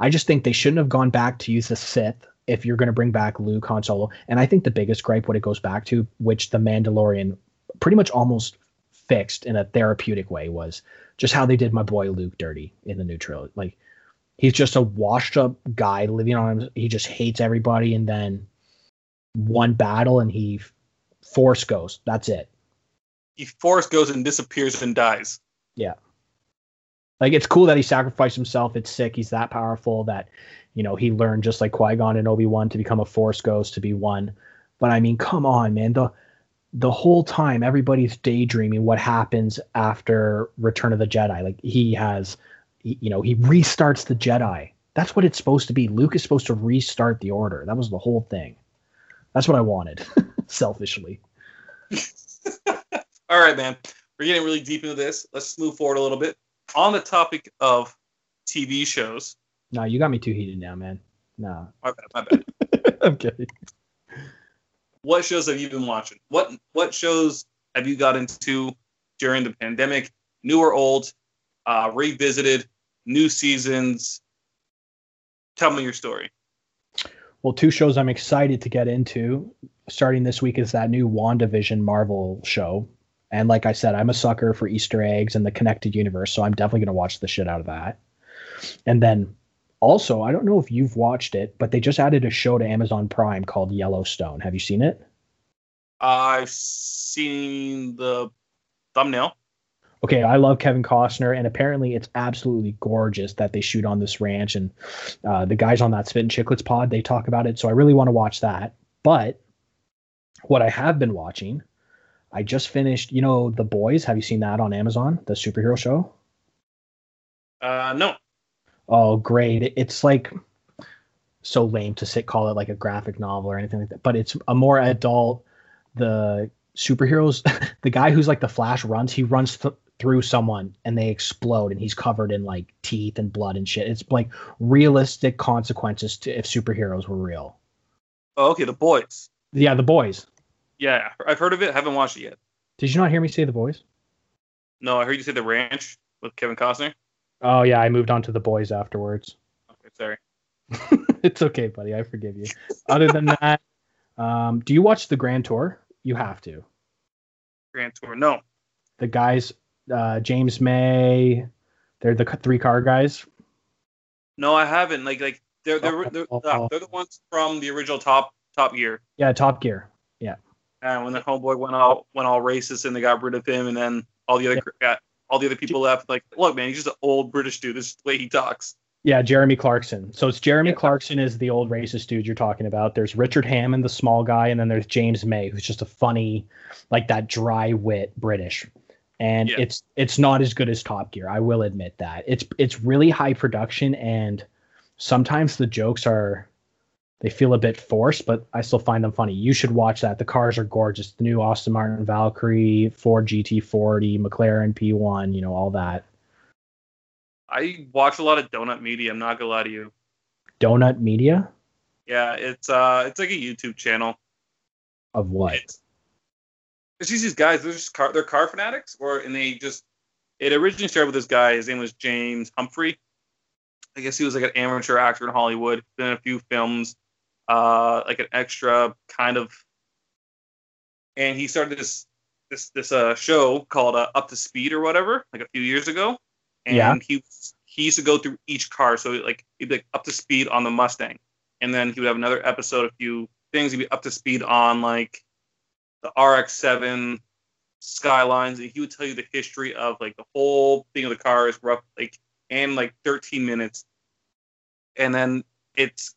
A: I just think they shouldn't have gone back to use the Sith if you're going to bring back Luke, Han Solo. And I think the biggest gripe, what it goes back to, which the Mandalorian pretty much almost fixed in a therapeutic way, was just how they did my boy Luke dirty in the new trilogy. Like he's just a washed up guy living on. He just hates everybody, and then one battle and he force goes. That's it.
B: He force goes and disappears and dies.
A: Yeah. Like it's cool that he sacrificed himself. It's sick. He's that powerful that, you know, he learned just like Qui Gon and Obi Wan to become a Force Ghost to be one. But I mean, come on, man. The the whole time everybody's daydreaming what happens after Return of the Jedi. Like he has, you know, he restarts the Jedi. That's what it's supposed to be. Luke is supposed to restart the Order. That was the whole thing. That's what I wanted, (laughs) selfishly. (laughs)
B: All right, man. We're getting really deep into this. Let's move forward a little bit. On the topic of TV shows.
A: No, you got me too heated now, man. No.
B: My bad. My bad. (laughs)
A: I'm kidding.
B: What shows have you been watching? What What shows have you got into during the pandemic? New or old? Uh, revisited? New seasons? Tell me your story.
A: Well, two shows I'm excited to get into starting this week is that new WandaVision Marvel show. And like I said, I'm a sucker for Easter eggs and the connected universe, so I'm definitely going to watch the shit out of that. And then also, I don't know if you've watched it, but they just added a show to Amazon Prime called Yellowstone. Have you seen it?
B: I've seen the thumbnail.
A: Okay, I love Kevin Costner, and apparently it's absolutely gorgeous that they shoot on this ranch. And uh, the guys on that Spittin' Chiclets pod, they talk about it. So I really want to watch that. But what I have been watching, I just finished, you know, The Boys. Have you seen that on Amazon, the superhero show?
B: Uh, no.
A: Oh, great. It's like so lame to sit call it like a graphic novel or anything like that, but it's a more adult. The superheroes, (laughs) the guy who's like the Flash runs, he runs th- through someone and they explode and he's covered in like teeth and blood and shit. It's like realistic consequences to if superheroes were real.
B: Oh, okay. The boys.
A: Yeah, the boys.
B: Yeah, I've heard of it. Haven't watched it yet.
A: Did you not hear me say the boys?
B: No, I heard you say the ranch with Kevin Costner.
A: Oh yeah, I moved on to the boys afterwards.
B: Okay, sorry. (laughs)
A: it's okay, buddy. I forgive you. Other than (laughs) that, um, do you watch the Grand Tour? You have to.
B: Grand Tour. No.
A: The guys, uh, James May, they're the three car guys.
B: No, I haven't. Like, like they're they're they're,
A: oh.
B: they're the ones from the original Top Top Gear.
A: Yeah, Top Gear.
B: And when the homeboy went all went all racist and they got rid of him, and then all the other got uh, all the other people left. Like, look, man, he's just an old British dude. This is the way he talks.
A: Yeah, Jeremy Clarkson. So it's Jeremy
B: Yeah.
A: Clarkson is the old racist dude you're talking about. There's Richard Hammond, the small guy, and then there's James May, who's just a funny, like that dry wit British. And
B: Yeah.
A: it's it's not as good as Top Gear. I will admit that. It's it's really high production and sometimes the jokes are they feel a bit forced, but I still find them funny. You should watch that. The cars are gorgeous. The new Aston Martin Valkyrie, Ford GT40, McLaren P1, you know, all that.
B: I watch a lot of Donut Media. I'm not gonna lie to you.
A: Donut Media
B: Yeah, it's uh, it's like a YouTube channel.
A: of what?
B: It's, it's just these guys. They're just car, they're car fanatics, or and they just. It originally started with this guy. His name was James Pumphrey. I guess he was like an amateur actor in Hollywood. Been in a few films, uh, like an extra kind of. And he started this this this uh show called uh, Up to Speed or whatever, like a few years ago. And
A: Yeah.
B: he he used to go through each car, so like he'd be like up to speed on the Mustang, and then he would have another episode, a few things. He'd be up to speed on like the RX-7 Skylines, and he would tell you the history of like the whole thing of the car is rough, like and like 13 minutes, and then it's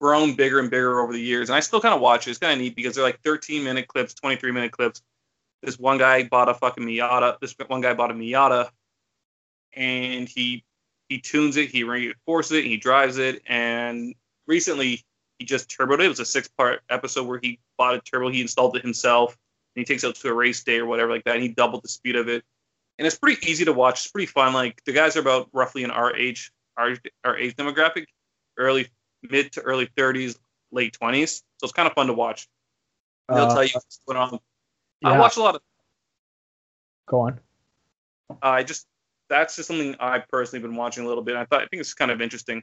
B: grown bigger and bigger over the years. And I still kind of watch it. It's kind of neat because they're like 13 minute clips, 23 minute clips. This one guy bought a fucking Miata. This one guy bought a Miata, and he he tunes it, he reinforces it, he drives it, and recently he just turboed it. It was a six part episode where he bought a turbo, he installed it himself, and he takes it to a race day or whatever like that, and he doubled the speed of it. And it's pretty easy to watch. It's pretty fun. Like the guys are about roughly in our age, our our age demographic, early mid to early 30s, late 20s. So it's kind of fun to watch. They'll
A: Uh,
B: tell you what's going on. I watch a lot of.
A: Go on.
B: I just that's just something I personally been watching a little bit. I thought I think it's kind of interesting.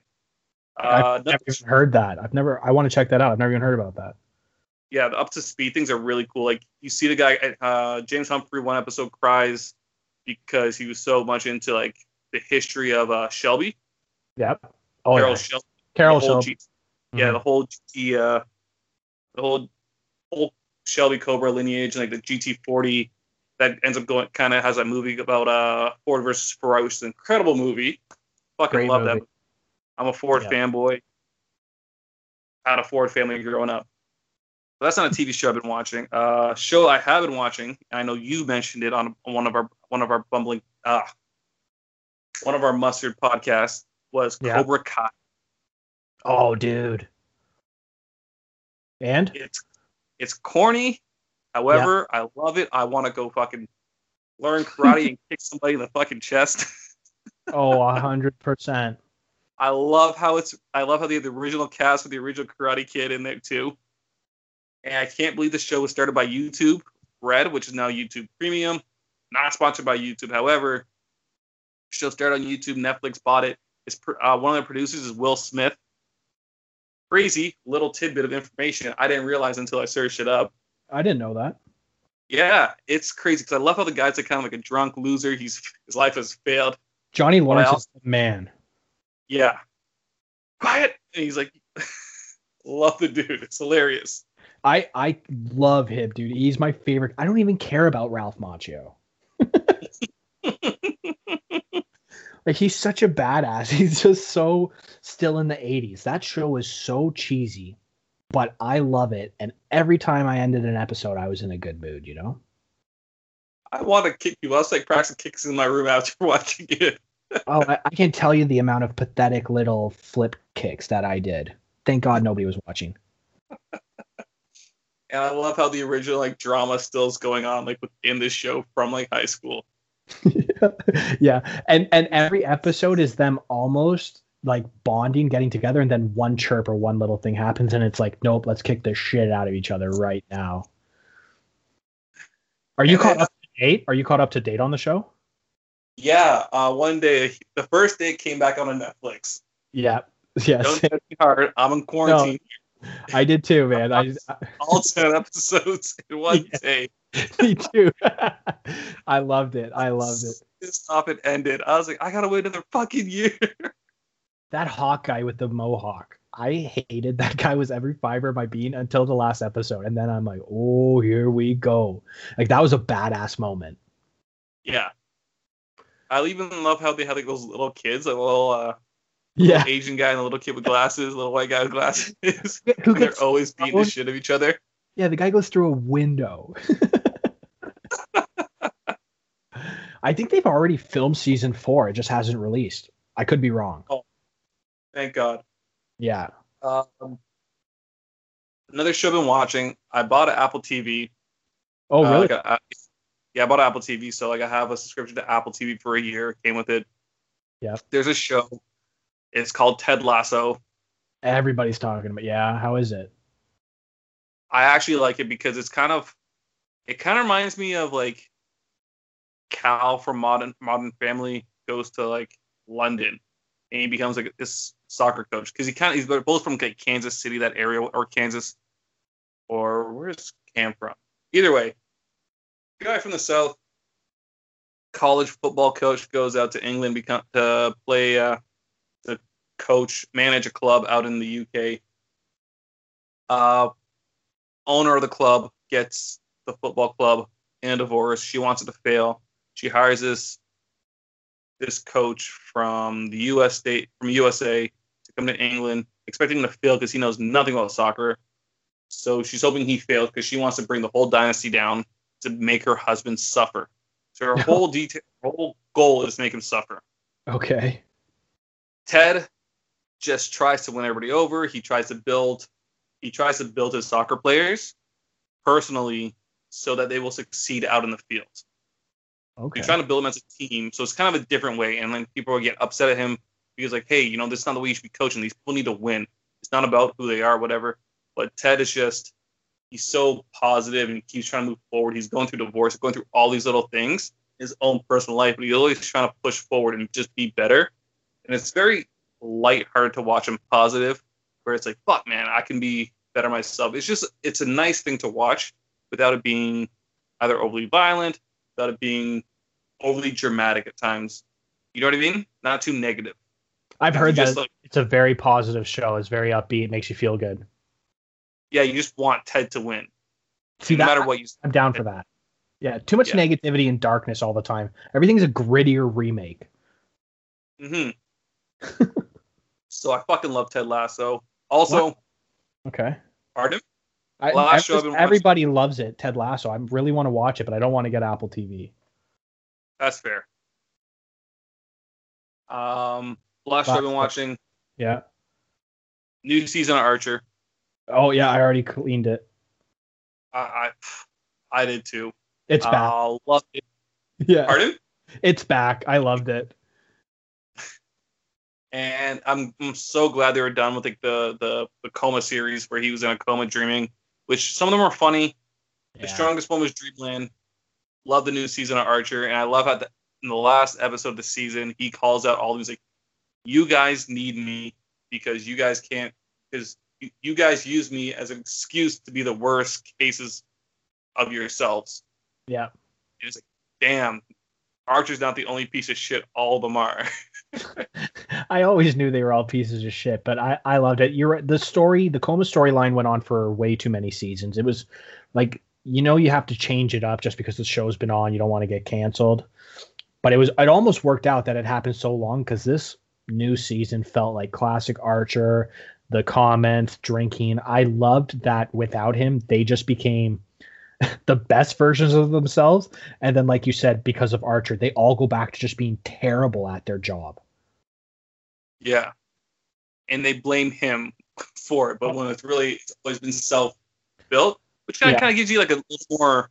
B: Uh,
A: I've never even heard that. I've never. I want to check that out. I've never even heard about that.
B: yeah, the up to speed things are really cool. Like you see the guy, uh, James Pumphrey, one episode cries because he was so much into like the history of uh, Shelby,
A: Yep. Oh yeah.
B: Shelby, Carroll
A: Shelby.
B: G- yeah, the whole G, uh, the whole whole Shelby Cobra lineage like the GT40 that ends up going kind of has a movie about uh Ford versus Ferrari, which is an incredible movie. Fucking
A: Great
B: love
A: movie.
B: that. I'm a Ford
A: Yeah.
B: fanboy. Had a Ford family growing up. But that's not a TV show I've been watching. Uh, show I have been watching. I know you mentioned it on on one of our one of our bumbling uh one of our mustard podcasts was
A: Yeah.
B: Cobra Kai.
A: Oh, dude. And
B: It's it's corny. However, I love it. I want to go fucking learn karate and (laughs) kick somebody in the fucking chest. (laughs)
A: oh, a hundred percent.
B: I love how it's. I love how they have the original cast with the original Karate Kid in there too. And I can't believe the show was started by YouTube Red, which is now YouTube Premium, not sponsored by YouTube. However, show started on YouTube. Netflix bought it. It's uh, one of the producers is Will Smith. Crazy little tidbit of information I didn't realize until I searched it up.
A: I didn't know that.
B: Yeah, it's crazy because I love how the guy's like kind of like a drunk loser. He's his life has failed.
A: Johnny Lawrence
B: Well-
A: is the man.
B: Yeah. Quiet. And he's like, (laughs) love the dude. It's hilarious.
A: I I love him, dude. He's my favorite. I don't even care about Ralph Macchio. (laughs) (laughs) like he's such a badass. (laughs) He's just so still in the 80s. That show is so cheesy, but I love it. And every time I ended an episode, I was in a good mood, you know?
B: I want to kick you. I was like practicing kicks in my room after (laughs) watching it.
A: Oh, I, I can't tell you the amount of pathetic little flip kicks that I did. Thank God nobody was watching.
B: And I love how the original like drama still is going on like within this show from like high school. (laughs) (laughs)
A: yeah, and and every episode is them almost like bonding, getting together, and then one chirp or one little thing happens, and it's like, nope, let's kick the shit out of each other right now. Are you
B: And
A: caught up to date? Are you caught up to date on the show?
B: Yeah. Uh, one day, the first day it came back on Netflix.
A: Yeah, (laughs) yes,
B: Don't touch me hard. I'm in quarantine.
A: I did too, man. I, (laughs)
B: All ten episodes in one
A: Yeah.
B: day.
A: me too. I loved it. I loved it.
B: Just stop it ended. I was like, I gotta wait another fucking year. (laughs)
A: That hawk guy with the mohawk. I hated that guy was every fiber of my being until the last episode. And then I'm like, oh, here we go. Like that was a badass moment.
B: Yeah. I even love how they had like those little kids, like a little uh,
A: Yeah.
B: Asian guy and a little kid with glasses, little white guy with glasses.
A: Who (laughs)
B: they're always beating the shit of each other.
A: Yeah, the guy goes through a window. (laughs) I think they've already filmed season four. It just hasn't released. I could be wrong.
B: Oh, Thank God.
A: Yeah.
B: Um, another show I've been watching. I bought an Apple TV.
A: Oh,
B: Uh,
A: really?
B: like a- yeah, I bought an Apple TV, so like I have a subscription to Apple TV for a year. It came with it.
A: Yeah.
B: There's a show. It's called Ted Lasso.
A: Everybody's talking about. Yeah. How is it?
B: I actually like it because it's kind of it kind of reminds me of like Cal from Modern Modern Family goes to like London and he becomes like this soccer coach because he kind of he's both from like Kansas City that area or Kansas or where's Cam from? Either way, guy from the south, college football coach goes out to England become to play uh, to coach manage a club out in the UK. Uh, owner of the club gets the football club in a divorce. She wants it to fail. She hires this this coach from the US state from USA to come to England, expecting him to fail because he knows nothing about soccer. So she's hoping he fails because she wants to bring the whole dynasty down to make her husband suffer. So her whole detail, her whole goal is to make him suffer.
A: Okay.
B: Ted just tries to win everybody over. He tries to build he tries to build his soccer players personally so that they will succeed out in the field.
A: Okay.
B: He's trying to build him as a team, so it's kind of a different way. And then people will get upset at him because like, hey, you know, this is not the way you should be coaching. These people need to win. It's not about who they are, whatever. But Ted is just he's so positive and keeps trying to move forward. He's going through divorce, going through all these little things, his own personal life, but he's always trying to push forward and just be better. And it's very lighthearted to watch him positive, where it's like, fuck man, I can be better myself. It's just it's a nice thing to watch without it being either overly violent, without it being overly dramatic at times. You know what I mean? Not too negative.
A: I've heard that
B: like
A: it's a very positive show. It's very upbeat. It makes you feel good.
B: yeah, you just want Ted to win.
A: See
B: no
A: that
B: matter what you.
A: I'm down for that. Yeah, too much
B: Yeah.
A: negativity and darkness all the time. Everything's a grittier remake.
B: hmm (laughs) so I fucking love Ted Lasso. Also,
A: Okay.
B: pardon?
A: I,
B: Last show watching-
A: everybody loves it, Ted Lasso. I really want to watch it, but I don't want to get Apple TV.
B: That's fair. Um, last show I've been watching
A: Yeah.
B: new season of Archer.
A: Oh yeah, I already cleaned it.
B: I I, I did too.
A: It's back.
B: Uh, loved it. (laughs)
A: yeah.
B: Pardon?
A: It's back. I loved it. (laughs)
B: And I'm I'm so glad they were done with like the the the coma series where he was in a coma dreaming, which some of them were funny. The
A: Yeah.
B: strongest one was Dreamland. Love the new season of Archer, and I love how the, in the last episode of the season he calls out all these like, "You guys need me because you guys can't because you, you guys use me as an excuse to be the worst cases of yourselves."
A: Yeah.
B: And it's like, damn, Archer's not the only piece of shit. All of them are. (laughs) (laughs)
A: I always knew they were all pieces of shit, but I, I loved it. You're. The story, the coma storyline went on for way too many seasons. It was like, you know, you have to change it up just because the show's been on. You don't want to get canceled. But it was, it almost worked out that it happened so long because this new season felt like classic Archer, the comments, drinking. I loved that without him, they just became (laughs) the best versions of themselves. And then, like you said, because of Archer, they all go back to just being terrible at their job.
B: Yeah. And they blame him for it, but when it's really it's always been self built, which kind of
A: Yeah.
B: kind of gives you like a little more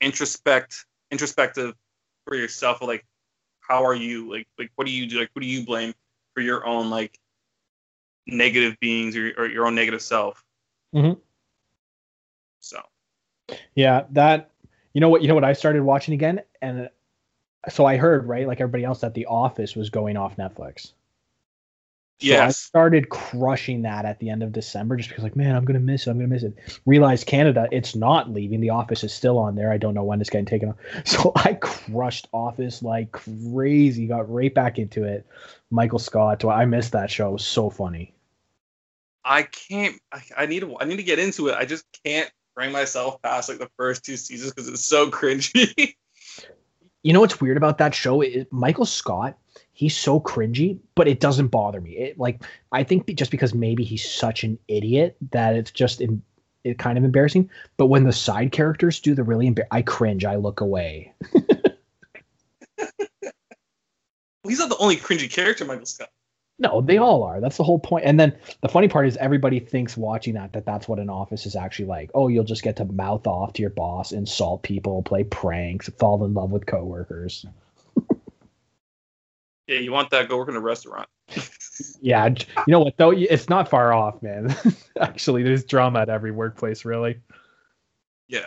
B: introspect introspective for yourself of like how are you like like what do you do like who do you blame for your own like negative beings or, or your own negative self
A: Mhm.
B: so
A: Yeah, that you know what you know what I started watching again, and so I heard right like everybody else that The Office was going off Netflix. So I started crushing that at the end of December just because like man I'm gonna miss it I'm gonna miss it. Realized Canada it's not leaving. The Office is still on there. I don't know when it's getting taken off. (laughs) So I crushed Office like crazy. Got right back into it. Michael Scott. I missed that show. It was so funny.
B: i can't I, I need to i need to get into it i just can't bring myself past like the first two seasons because it's so (laughs) cringy
A: You know what's weird about that show? It, Michael Scott, he's so cringy, but it doesn't bother me. It like I think just because maybe he's such an idiot that it's just in, it kind of embarrassing. But when the side characters do the really embar- I cringe. I look away. (laughs)
B: he's not the only cringy character michael scott
A: No, they all are. That's the whole point. And then the funny part is everybody thinks watching that that that's what an office is actually like. Oh, you'll just get to mouth off to your boss, insult people, play pranks, fall in love with coworkers.
B: Yeah, you want that? Go work in a restaurant. (laughs)
A: Yeah, you know what though? It's not far off, man. (laughs) Actually, there's drama at every workplace, really.
B: Yeah.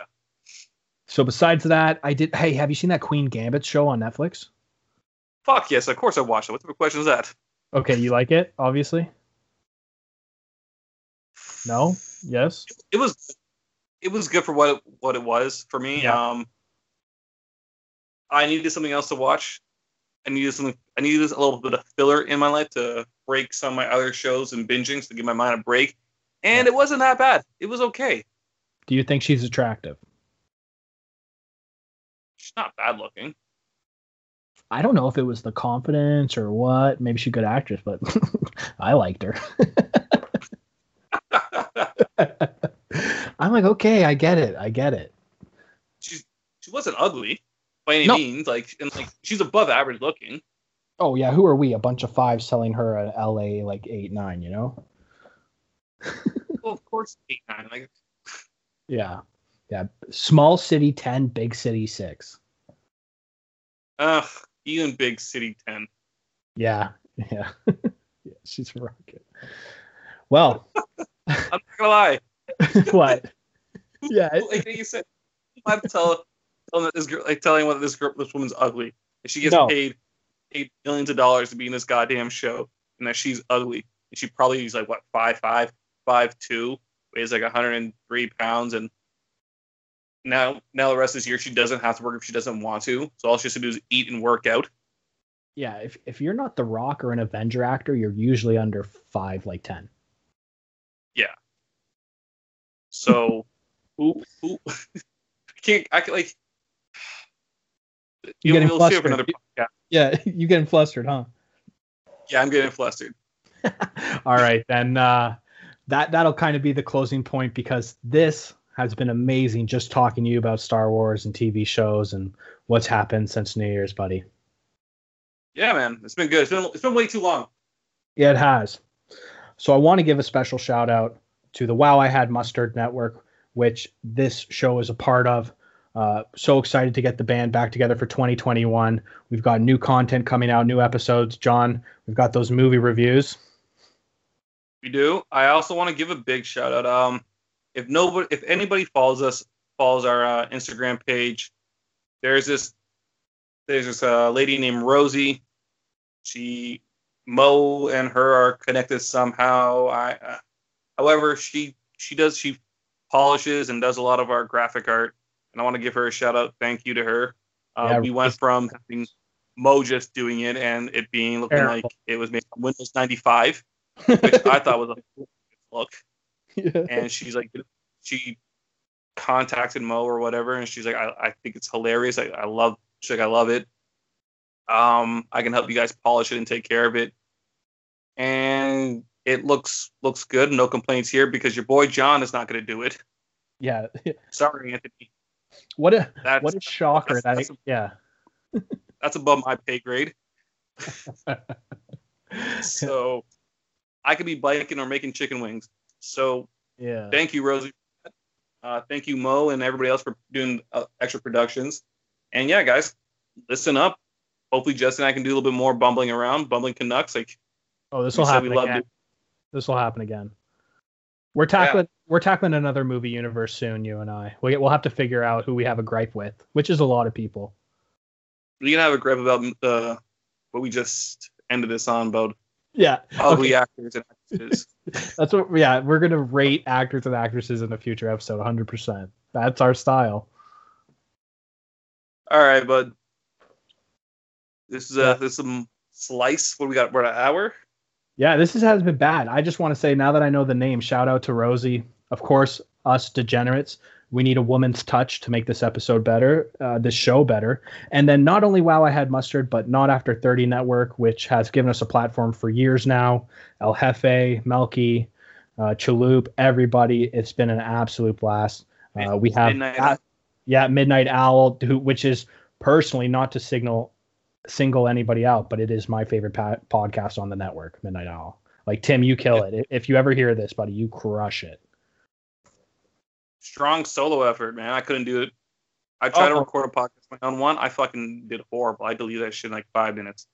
A: So besides that, I did. Hey, have you seen that Queen Gambit show on Netflix?
B: Fuck yes, of course I watched it. What type of question is that?
A: Okay, you like it? Obviously. No. Yes.
B: It was, it was good for what it, what it was for me.
A: Yeah.
B: Um, I needed something else to watch. I needed something. I needed a little bit of filler in my life to break some of my other shows and binging to give my mind a break. And it wasn't that bad. It was okay.
A: Do you think she's attractive?
B: She's not bad looking.
A: I don't know if it was the confidence or what. Maybe she's a good actress, but (laughs) I liked her. (laughs) (laughs) I'm like, okay, I get it. I get it.
B: she's she wasn't ugly by any
A: No.
B: means. Like and like she's above average looking.
A: Oh yeah, who are we? A bunch of fives selling her an LA like eight nine, you know? (laughs)
B: Well, of course, eight nine. Like (laughs)
A: Yeah. Yeah. Small city ten, big city six.
B: ugh, even big city ten.
A: Yeah. (laughs) Yeah. yeah, she's a rocket. Well,
B: I'm not gonna lie.
A: what? Yeah. it-
B: like you said, you have to tell, tell them that this girl, like telling what this girl, this woman's ugly. And she gets
A: No.
B: paid, paid millions of dollars to be in this goddamn show, and that she's ugly, and she probably is like what five five, five two, weighs like 103 pounds, and now now the rest of this year she doesn't have to work if she doesn't want to. So all she has to do is eat and work out.
A: yeah, if if you're not the rock or an Avenger actor, you're usually under five, like ten. Yeah.
B: So Who? Who? (laughs) I can't. I can like.
A: You getting
B: we'll
A: flustered.
B: another podcast.
A: Yeah, (laughs) you getting flustered, huh?
B: Yeah, I'm getting flustered. (laughs)
A: All right, then uh, that that'll kind of be the closing point because this has been amazing. Just talking to you about Star Wars and TV shows and what's happened since New Year's, buddy.
B: Yeah, man, it's been good. It's been it's been way too long.
A: Yeah, it has. So I want to give a special shout out to the Wow I Had Mustard Network, which this show is a part of. Uh, so excited to get the band back together for 2021. We've got new content coming out, new episodes. John, we've got those movie reviews.
B: We do. I also want to give a big shout out. Um, if nobody, if anybody follows us, follows our uh, Instagram page, there's this, there's this uh, lady named Rosie. She, Mo, and her are connected somehow. I, uh, however, she she does she polishes and does a lot of our graphic art, and I want to give her a shout out. Thank you to her. Uh,
A: Yeah,
B: we went from having Mo just doing it and it being looking
A: Terrible.
B: like it was made on Windows 95 which I thought was a (laughs) look. And she's like, she contacted Mo or whatever, and she's like, I, I think it's hilarious. I, I love, she's like, I love it. Um, I can help you guys polish it and take care of it. And it looks looks good. No complaints here because your boy John is not going to do it.
A: yeah. (laughs)
B: Sorry, Anthony.
A: What a
B: That's
A: what a shocker
B: that's-
A: that
B: that's-
A: yeah.
B: that's above my pay grade. (laughs) So I could be biking or making chicken wings. So
A: yeah.
B: thank you, Rosie. Uh, thank you, Mo, and everybody else for doing uh, extra productions. And yeah, guys, listen up. Hopefully, Justin and I can do a little bit more bumbling around, bumbling Canucks. Like
A: Oh, this will happen
B: we
A: again. This will happen again. We're tackling we're tackling another movie universe soon, you and I. We we'll have to figure out who we have a gripe with, which is a lot of people.
B: We can have a gripe about uh, what we just ended this on about
A: Yeah.
B: ugly actors and actresses. (laughs)
A: That's what yeah, we're gonna rate actors and actresses in a future episode 100 percent That's our style.
B: All right, bud. This is a
A: Yeah.
B: this is some slice. What do we got? We're at an hour.
A: Yeah, this is, has been bad. I just want to say now that I know the name, shout out to Rosie. Of course, us degenerates. We need a woman's touch to make this episode better, uh, this show better. And then not only Wow I Had Mustard, but Not After 30 Network, which has given us a platform for years now. El Jefe, Melky, uh, Chalup, everybody. It's been an absolute blast. Uh, we have,
B: Midnight
A: yeah, Midnight Owl, who, which is personally not to signal single anybody out, but it is my favorite pa- podcast on the network, Midnight Owl. Like Tim, you kill it. If- you ever hear this, buddy, you crush it.
B: Strong solo effort, man. I couldn't do it. I tried to
A: Oh.
B: record a podcast on one. I fucking did horrible. I deleted that shit in like five minutes.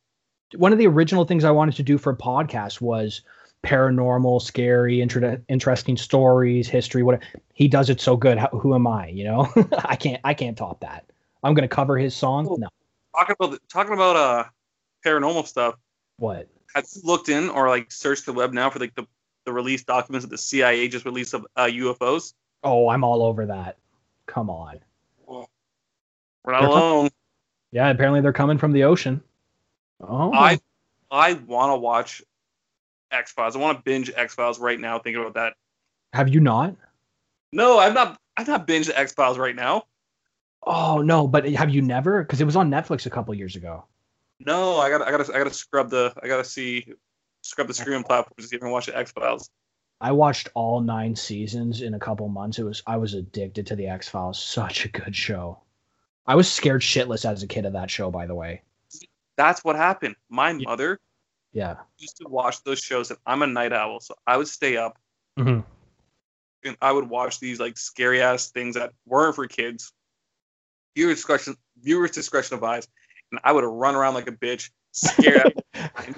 A: One of the original things I wanted to do for a podcast was paranormal, scary, inter- interesting stories, history. What he does it so good. How, who am I? You know, (laughs) I can't. I can't top that. I'm gonna cover his song. No,
B: Talking about the, talking about uh paranormal stuff.
A: what?
B: Have you looked in or like searched the web now for like the the release documents that the CIA just released of uh, UFOs?
A: Oh, I'm all over that. Come on.
B: We're not
A: They're com-
B: alone.
A: Yeah, apparently they're coming from the ocean. Oh,
B: I I want to watch X Files. I want to binge X Files right now. Thinking about that.
A: have you not?
B: No, I've not. I've not binge X Files right now.
A: Oh no, but have you never? Because it was on Netflix a couple years ago.
B: No, I got. I got. I got to scrub the. I got to see. Scrub the streaming platforms to see if I can watch the X Files.
A: I watched all nine seasons in a couple months. It was I was addicted to the X Files. (laughs) Such a good show. I was scared shitless as a kid of that show. By the way.
B: That's what happened. My mother
A: Yeah.
B: used to watch those shows, and I'm a night owl, so I would stay up
A: hmm
B: and I would watch these like scary ass things that weren't for kids. Viewers discretion, viewers discretion advised, and I would run around like a bitch, scared. and (laughs)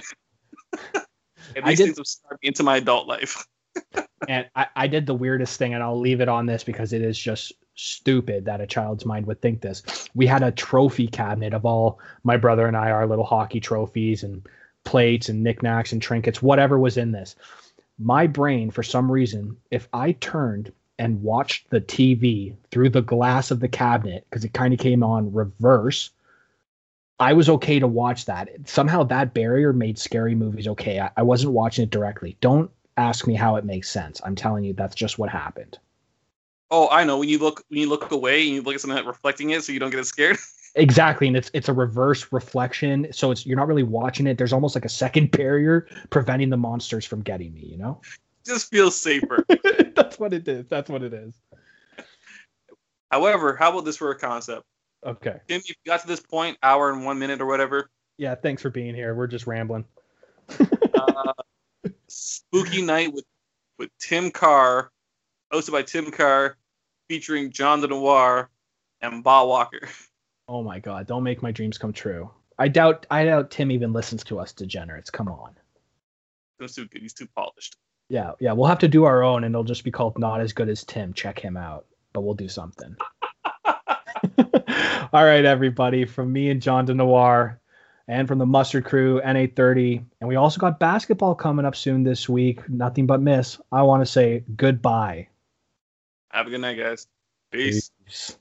B: (laughs)
A: I
B: these
A: did-
B: things would start me into my adult life. (laughs)
A: and I, I did the weirdest thing, and I'll leave it on this because it is just stupid that a child's mind would think this. We had a trophy cabinet of all my brother and I, our little hockey trophies and plates and knickknacks and trinkets, whatever was in this. My brain, for some reason, if I turned and watched the TV through the glass of the cabinet, because it kind of came on reverse, I was okay to watch that. Somehow that barrier made scary movies okay. I, I wasn't watching it directly. Don't ask me how it makes sense. I'm telling you, that's just what happened.
B: Oh, I know. When you look when you look away and you look at something that reflecting it, so you don't get scared. (laughs)
A: Exactly, and it's it's a reverse reflection, so it's you're not really watching it. There's almost like a second (laughs) barrier preventing the monsters from getting me. You know,
B: just feels safer. (laughs)
A: That's what it is. That's what it is.
B: However, how about this for a concept?
A: Okay.
B: Tim, you got to this point, hour and one minute or whatever.
A: Yeah, thanks for being here. We're just rambling. (laughs)
B: uh, (laughs) spooky night with with Tim Carr, hosted by Tim Carr, featuring John the Noir and Bob Walker.
A: Oh my god, don't make my dreams come true. I doubt I doubt Tim even listens to us degenerates. Come on.
B: He's too good. He's too polished.
A: Yeah, yeah. We'll have to do our own and it'll just be called Not As Good as Tim. Check him out. But we'll do something. (laughs) All right, everybody. From me and John DeNoir and from the Mustard Crew, N830. And we also got basketball coming up soon this week. Nothing but miss. I want to say goodbye.
B: Have a good night, guys. Peace. Peace.